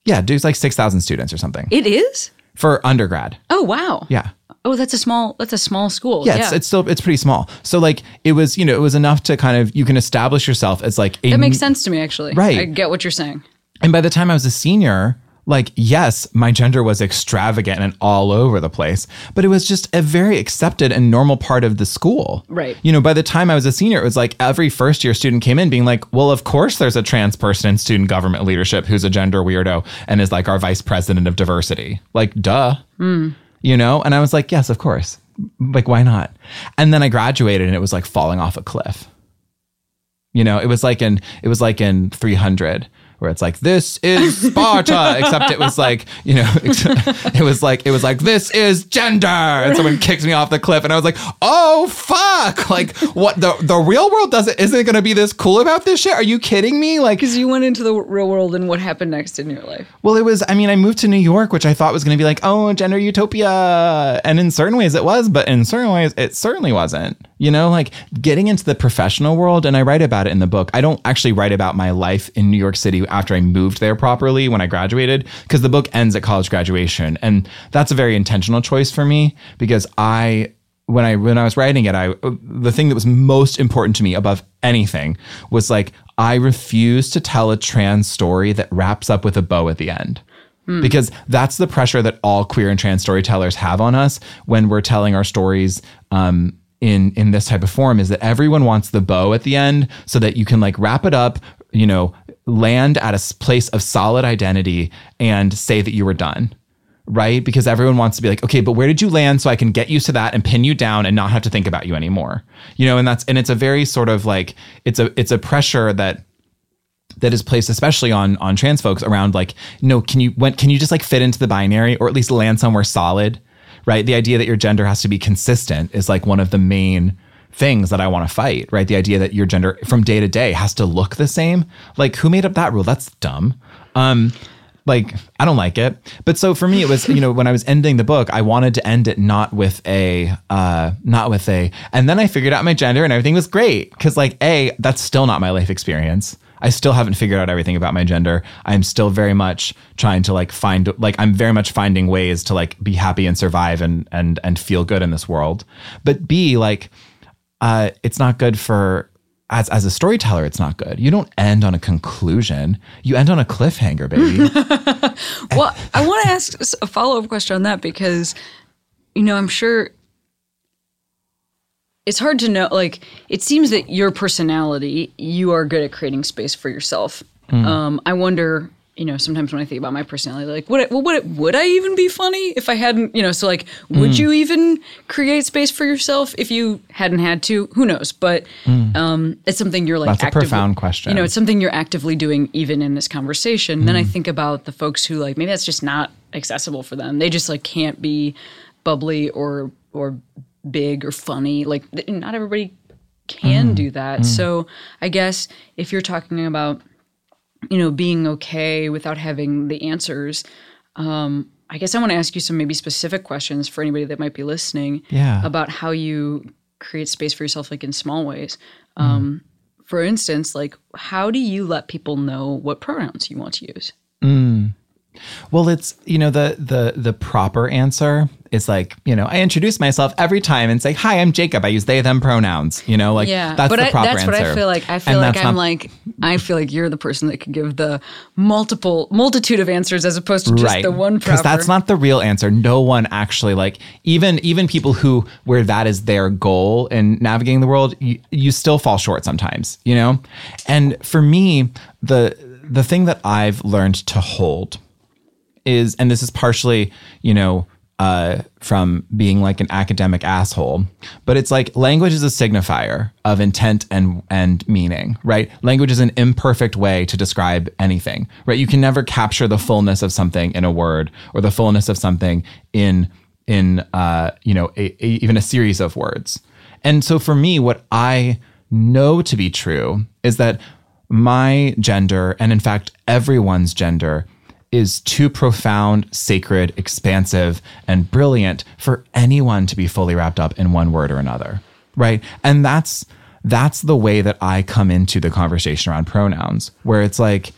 yeah dude's like 6000 students or something it is? for undergrad Oh wow. yeah Oh, that's a small that's a small school. yeah, It's, it's still it's pretty small so like it was you know it was enough to kind of you can establish yourself as like a that makes sense to me actually. Right. I get what you're saying. And by the time I was a senior, like, yes, my gender was extravagant and all over the place, but it was just a very accepted and normal part of the school. Right. You know, by the time I was a senior, it was like every first year student came in being like, well, of course there's a trans person in student government leadership who's a gender weirdo and is like our vice president of diversity. Like, duh. Hmm. You know? And I was like, yes, of course. Like, why not? And then I graduated and it was like falling off a cliff. You know, it was like in it was like in 300 where it's like this is Sparta except it was like, you know, it was like it was like this is gender and someone kicked me off the cliff and I was like, "Oh fuck. Like what the the real world doesn't isn't going to be this cool about this shit? Are you kidding me? Like Because you went into the real world and what happened next in your life? well, it was, I mean, I moved to New York, which I thought was going to be like, oh, gender utopia. And in certain ways it was, but in certain ways it certainly wasn't. You know, like getting into the professional world, and I write about it in the book. I don't actually write about my life in New York City after I moved there properly when I graduated, because the book ends at college graduation. And that's a very intentional choice for me because I when I when I was writing it, I the thing that was most important to me above anything was like I refuse to tell a trans story that wraps up with a bow at the end. Because that's the pressure that all queer and trans storytellers have on us when we're telling our stories um, in in this type of form. Is that everyone wants the bow at the end so that you can like wrap it up, you know, land at a place of solid identity and say that you were done right? Because everyone wants to be like, okay, but where did you land so I can get used to that and pin you down and not have to think about you anymore. You know, and that's and it's a very sort of like it's a it's a pressure that that is placed especially on on trans folks around like, no, can you when can you just like fit into the binary or at least land somewhere solid? Right? The idea that your gender has to be consistent is like one of the main things that I want to fight, right? The idea that your gender from day to day has to look the same. Like who made up that rule? That's dumb. Um like I don't like it. But so for me it was, you know, when I was ending the book, I wanted to end it not with a uh not with a and then I figured out my gender and everything was great cuz like a that's still not my life experience. I still haven't figured out everything about my gender. I'm still very much trying to like find like I'm very much finding ways to like be happy and survive and and and feel good in this world. But B like uh it's not good for as as a storyteller it's not good. You don't end on a conclusion. You end on a cliffhanger, baby. Well, I want to ask a follow up question on that because, you know, I'm sure it's hard to know. Like, it seems that your personality, you are good at creating space for yourself. Um, I wonder, you know, sometimes when I think about my personality, like, would I, well, would it, would I even be funny if I hadn't, you know? So, like, would you even create space for yourself if you hadn't had to? Who knows? But um, it's something you're like. That's a profound question. You know, it's something you're actively doing even in this conversation. Then I think about the folks who like maybe that's just not accessible for them. They just like can't be bubbly or or big or funny. Like not everybody can do that. So I guess if you're talking about you know being okay without having the answers, um, I guess I want to ask you some maybe specific questions for anybody that might be listening Yeah. about how you create space for yourself like in small ways. Um, for instance, like how do you let people know what pronouns you want to use? Well, it's you know the the the proper answer is like you know I introduce myself every time and say hi I'm Jacob I use they them pronouns you know like yeah that's but the I, proper that's answer. what I feel like. I feel And like I'm not- like I feel like you're the person that could give the multiple multitude of answers as opposed to just the one because that's not the real answer no one actually like even even people who where that is their goal in navigating the world you, you still fall short sometimes you know and for me the the thing that i've learned to hold is and this is partially you know uh, from being like an academic asshole but it's like language is a signifier of intent and and meaning right? Language is an imperfect way to describe anything right? You can never capture the fullness of something in a word or the fullness of something in in uh, you know a, a, even a series of words. And so for me what i know to be true is that my gender, and in fact, everyone's gender, is too profound, sacred, expansive, and brilliant for anyone to be fully wrapped up in one word or another. Right. And that's that's the way that I come into the conversation around pronouns, where it's like,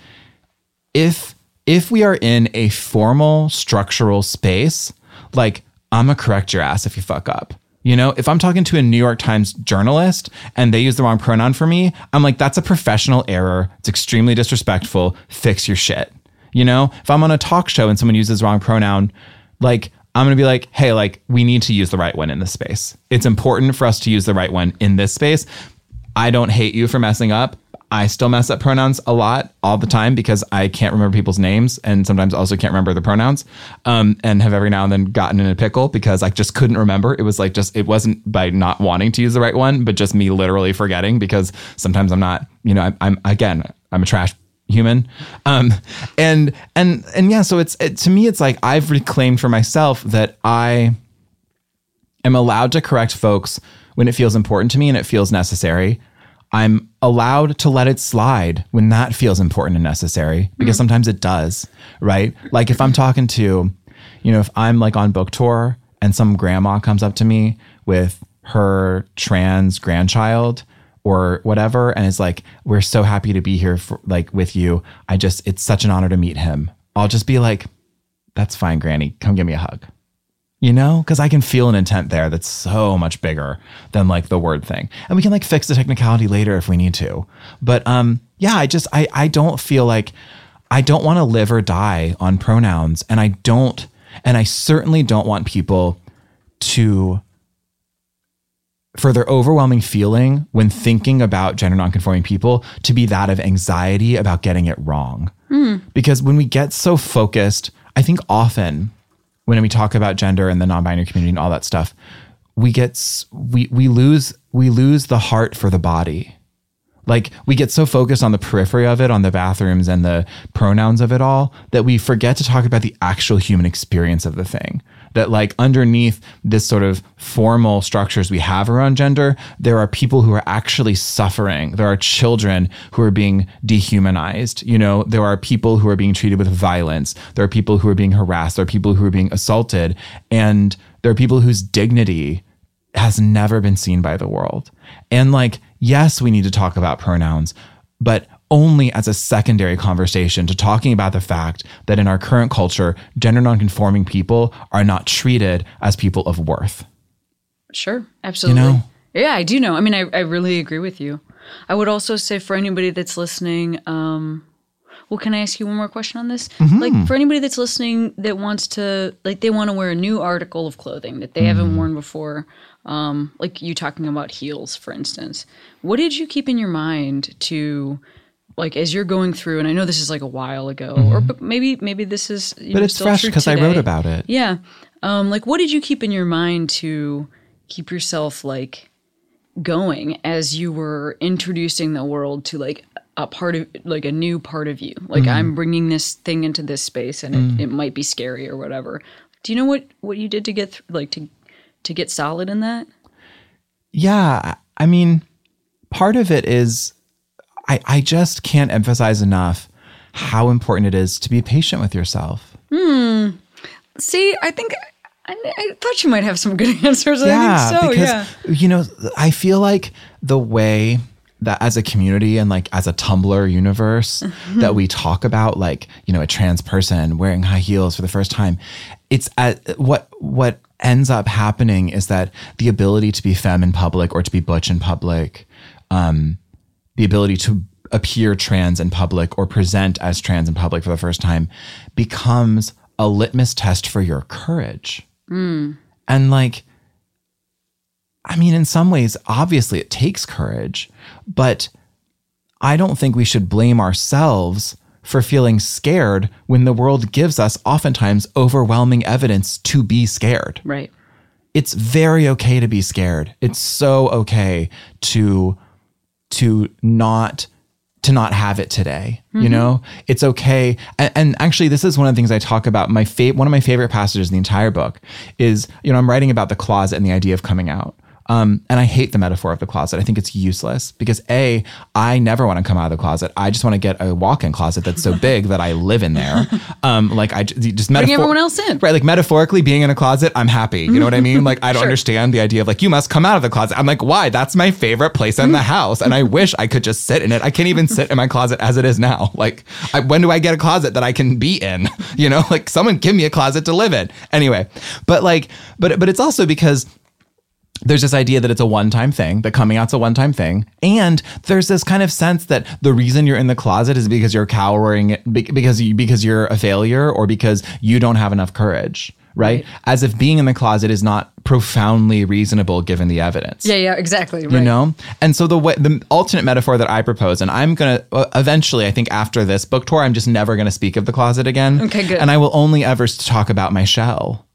if if we are in a formal structural space, like I'm gonna correct your ass if you fuck up. You know, if I'm talking to a New York Times journalist and they use the wrong pronoun for me, I'm like, that's a professional error. It's extremely disrespectful. Fix your shit. You know, if I'm on a talk show and someone uses the wrong pronoun, like I'm going to be like, hey, like we need to use the right one in this space. It's important for us to use the right one in this space. I don't hate you for messing up. I still mess up pronouns a lot all the time because I can't remember people's names and sometimes also can't remember the pronouns. Um, and have every now and then gotten in a pickle because I just couldn't remember. It was like just, it wasn't by not wanting to use the right one, but just me literally forgetting because sometimes I'm not, you know, I'm, I'm again, I'm a trash human. Um, and, and, and yeah, so it's, it, to me, it's like I've reclaimed for myself that I am allowed to correct folks when it feels important to me and it feels necessary. I'm allowed to let it slide when that feels important and necessary because sometimes it does, right? Like if I'm talking to, you know, if I'm like on book tour and some grandma comes up to me with her trans grandchild or whatever and is like, we're so happy to be here for, like with you. I just, it's such an honor to meet him. I'll just be like, that's fine, Granny. Come give me a hug you know because i can feel an intent there that's so much bigger than like the word thing and we can like fix the technicality later if we need to but um yeah i just i i don't feel like i don't want to live or die on pronouns and i don't and i certainly don't want people to for their overwhelming feeling when thinking about gender nonconforming people to be that of anxiety about getting it wrong hmm. because when we get so focused i think often when we talk about gender and the non-binary community and all that stuff, we get we we lose we lose the heart for the body. Like we get so focused on the periphery of it, on the bathrooms and the pronouns of it all, that we forget to talk about the actual human experience of the thing. That like underneath this sort of formal structures we have around gender, there are people who are actually suffering. There are children who are being dehumanized. You know, there are people who are being treated with violence. There are people who are being harassed. There are people who are being assaulted. And there are people whose dignity has never been seen by the world. And like, yes, we need to talk about pronouns, but only as a secondary conversation to talking about the fact that in our current culture, gender nonconforming people are not treated as people of worth. Sure, absolutely. You know? Yeah, I do know. I mean, I, I really agree with you. I would also say for anybody that's listening, um, well, can I ask you one more question on this? Like for anybody that's listening that wants to, like, they want to wear a new article of clothing that they haven't worn before, um, like you talking about heels, for instance. What did you keep in your mind to, like, as you're going through? And I know this is like a while ago, or mm-hmm. but maybe maybe this is, But know, it's still fresh because I wrote about it. Yeah. Um, like, what did you keep in your mind to keep yourself like going as you were introducing the world to like a part of like a new part of you? Like, I'm mm-hmm. bringing this thing into this space, and it, mm. it might be scary or whatever. Do you know what what you did to get th- like to to get solid in that? Yeah. I mean, part of it is I, I just can't emphasize enough how important it is to be patient with yourself. See, I think I, I thought you might have some good answers. yeah, I think so. because yeah. you know, I feel like the way that as a community and like as a Tumblr universe Mm-hmm. that we talk about like, you know, a trans person wearing high heels for the first time, it's at what what ends up happening is that the ability to be femme in public or to be butch in public, um, the ability to appear trans in public or present as trans in public for the first time becomes a litmus test for your courage. Mm. And like, I mean, in some ways, obviously it takes courage, but I don't think we should blame ourselves for feeling scared when the world gives us oftentimes overwhelming evidence to be scared. Right. It's very okay to be scared. It's so okay to to not to not have it today. You mm-hmm. know, it's okay. And, and actually, this is one of the things I talk about. My fa- one of my favorite passages in the entire book is, you know, I'm writing about the closet and the idea of coming out. Um, and I hate the metaphor of the closet. I think it's useless because A, I never want to come out of the closet. I just want to get a walk in closet that's so big that I live in there. Um, like I just Bring metaphor- everyone else in. Right. Like metaphorically being in a closet, I'm happy. You know what I mean? Like I don't understand the idea of like, you must come out of the closet. I'm like, why? That's my favorite place in the house. And I wish I could just sit in it. I can't even sit in my closet as it is now. Like, I, when do I get a closet that I can be in? You know, like someone give me a closet to live in. Anyway, but like, but, but it's also because there's this idea that it's a one-time thing that coming out's a one-time thing and there's this kind of sense that the reason you're in the closet is because you're cowering because you because you're a failure or because you don't have enough courage right, as if being in the closet is not profoundly reasonable given the evidence Yeah, yeah, exactly. Right. you know and so the way the alternate metaphor that i propose and i'm gonna uh, eventually i think after this book tour i'm just never gonna speak of the closet again Okay, good. and i will only ever talk about my shell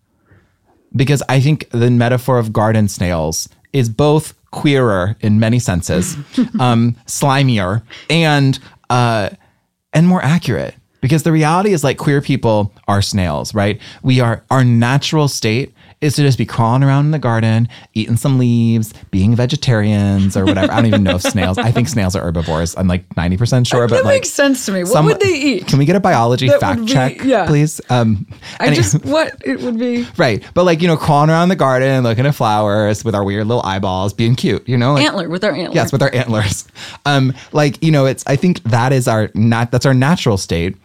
because i think the metaphor of garden snails is both queerer in many senses um slimier and uh and more accurate. Because the reality is like queer people are snails right? We are our natural state is to just be crawling around in the garden eating some leaves being vegetarians or whatever i don't even know if snails i think snails are herbivores i'm like 90% sure but that like makes sense to me. What some- would they eat? can we get a biology That fact be- check yeah. please um I just what it would be. right but like you know crawling around the garden looking at flowers with our weird little eyeballs being cute you know like, Antler with our antler. Yes, with our antlers. Um, like you know, it's I think that is our not that's our natural state,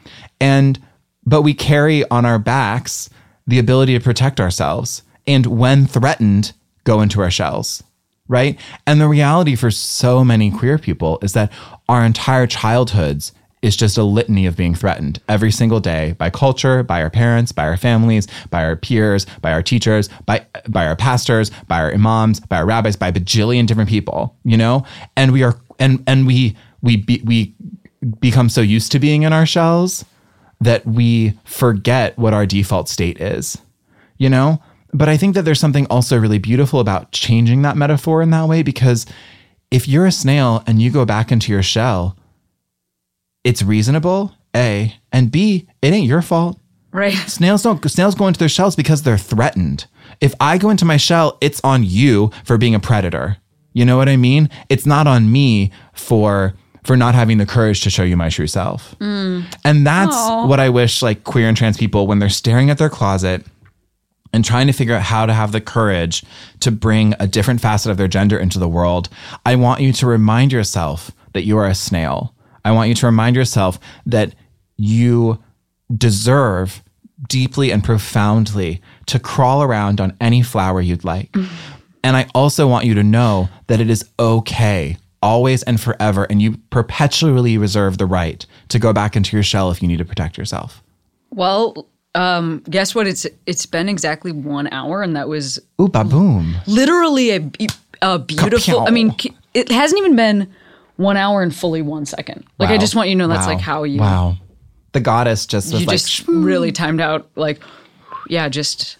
and but we carry on our backs the ability to protect ourselves, and when threatened, go into our shells. Right. And the reality for so many queer people is that our entire childhoods is just a litany of being threatened every single day by culture, by our parents, by our families, by our peers, by our teachers, by by our pastors, by our imams, by our rabbis, by a bajillion different people, you know? And we are and and we we be, we become so used to being in our shells that we forget what our default state is. You know? But I think that there's something also really beautiful about changing that metaphor in that way because if you're a snail and you go back into your shell, it's reasonable, A, and B, it ain't your fault. right. Snails don't snails go into their shells because they're threatened. If I go into my shell, it's on you for being a predator. You know what I mean? It's not on me for for not having the courage to show you my true self. Mm. And that's what I wish like queer and trans people when they're staring at their closet and trying to figure out how to have the courage to bring a different facet of their gender into the world, I want you to remind yourself that you are a snail. I want you to remind yourself that you deserve deeply and profoundly to crawl around on any flower you'd like. Mm-hmm. And I also want you to know that it is okay, always and forever, and you perpetually reserve the right to go back into your shell if you need to protect yourself. Well, um, guess what? It's it's been exactly one hour, and that was Ooh, baboom. literally a, a beautiful. Kapow. I mean, it hasn't even been one hour and fully one second. Like I just want you to know that's Wow. like how you Wow. The goddess just was you like. just really timed out. Like, yeah, just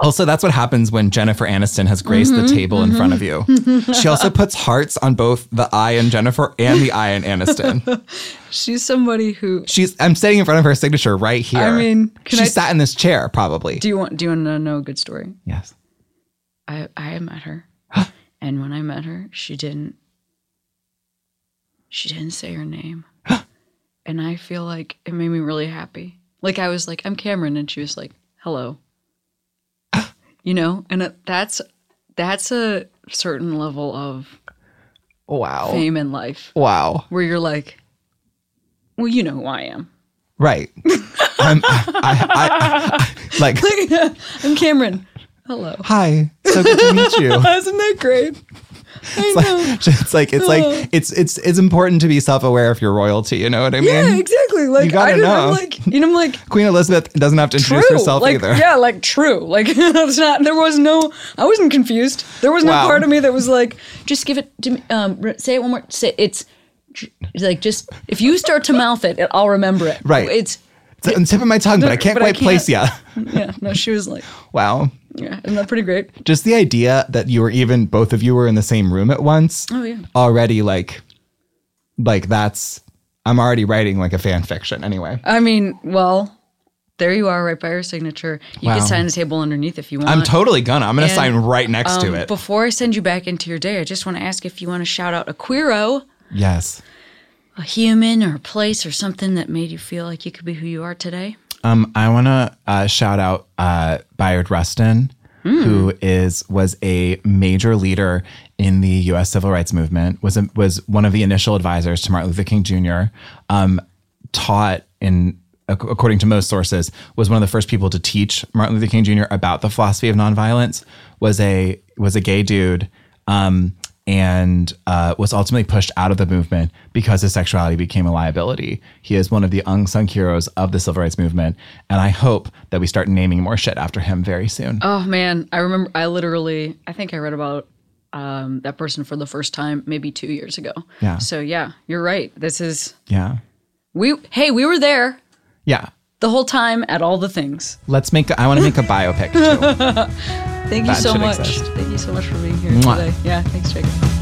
also, that's what happens when Jennifer Aniston has graced Mm-hmm, the table in front of you. she also puts hearts on both the I in Jennifer and the I in Aniston. she's somebody who. She's. I'm sitting in front of her signature right here. I mean, she I- sat in this chair probably. Do you want? Do you want to know a good story? yes. I I met her, and when I met her, she didn't. She didn't say her name, and I feel like it made me really happy. Like I was like, "I'm Cameron," and she was like, "Hello," you know, and that's that's a certain level of Wow. fame in life Wow. where you're like, "Well, you know who I am." Right. I'm, I, I, I, like. I'm Cameron. Hello. Hi. So good to meet you. Isn't that great? I know. It's like it's like it's it's it's important to be self-aware of your royalty. You know what I mean? yeah, exactly. Like gotta I know. I'm like, you know, I'm like, Queen Elizabeth doesn't have to introduce true. herself like, either. Yeah, like true. Like it's not. There was no. I wasn't confused. There was no Wow. part of me that was like, just give it to me. Um, say it one more. Say it's like just if you start to mouth it, I'll remember it. Right. It's It's on the tip of my tongue, but I can't But quite place ya. can't. yeah. No, she was like, Wow. yeah, isn't that pretty great? Just the idea that you were even both of you were in the same room at once. Oh yeah. Already like like that's I'm already writing like a fan fiction anyway. I mean, well, There you are, right by her signature. You Wow. can sign the table underneath if you want. I'm totally gonna. I'm gonna And, sign right next to Um, it. Before I send you back into your day, I just want to ask if you want to shout out a queero, yes. a human or a place or something that made you feel like you could be who you are today. Um, I want to uh, shout out uh, Bayard Rustin, who is was a major leader in the U.S. civil rights movement. was a, was one of the initial advisors to Martin Luther King Jr. Um, taught in according to most sources was one of the first people to teach Martin Luther King Jr. about the philosophy of nonviolence. was a was a gay dude. Um, and uh, was ultimately pushed out of the movement because his sexuality became a liability. He is one of the unsung heroes of the civil rights movement, and I hope that we start naming more shit after him very soon. Oh man, I remember. I literally, I think I read about um, that person for the first time maybe two years ago. Yeah. So yeah, you're right. This is Yeah, we. Hey, we were there yeah. the whole time at all the things. Let's make. I want to make a biopic too. Thank you so much. exist. Thank you so much for being here Mwah. today. Yeah, thanks, Jacob.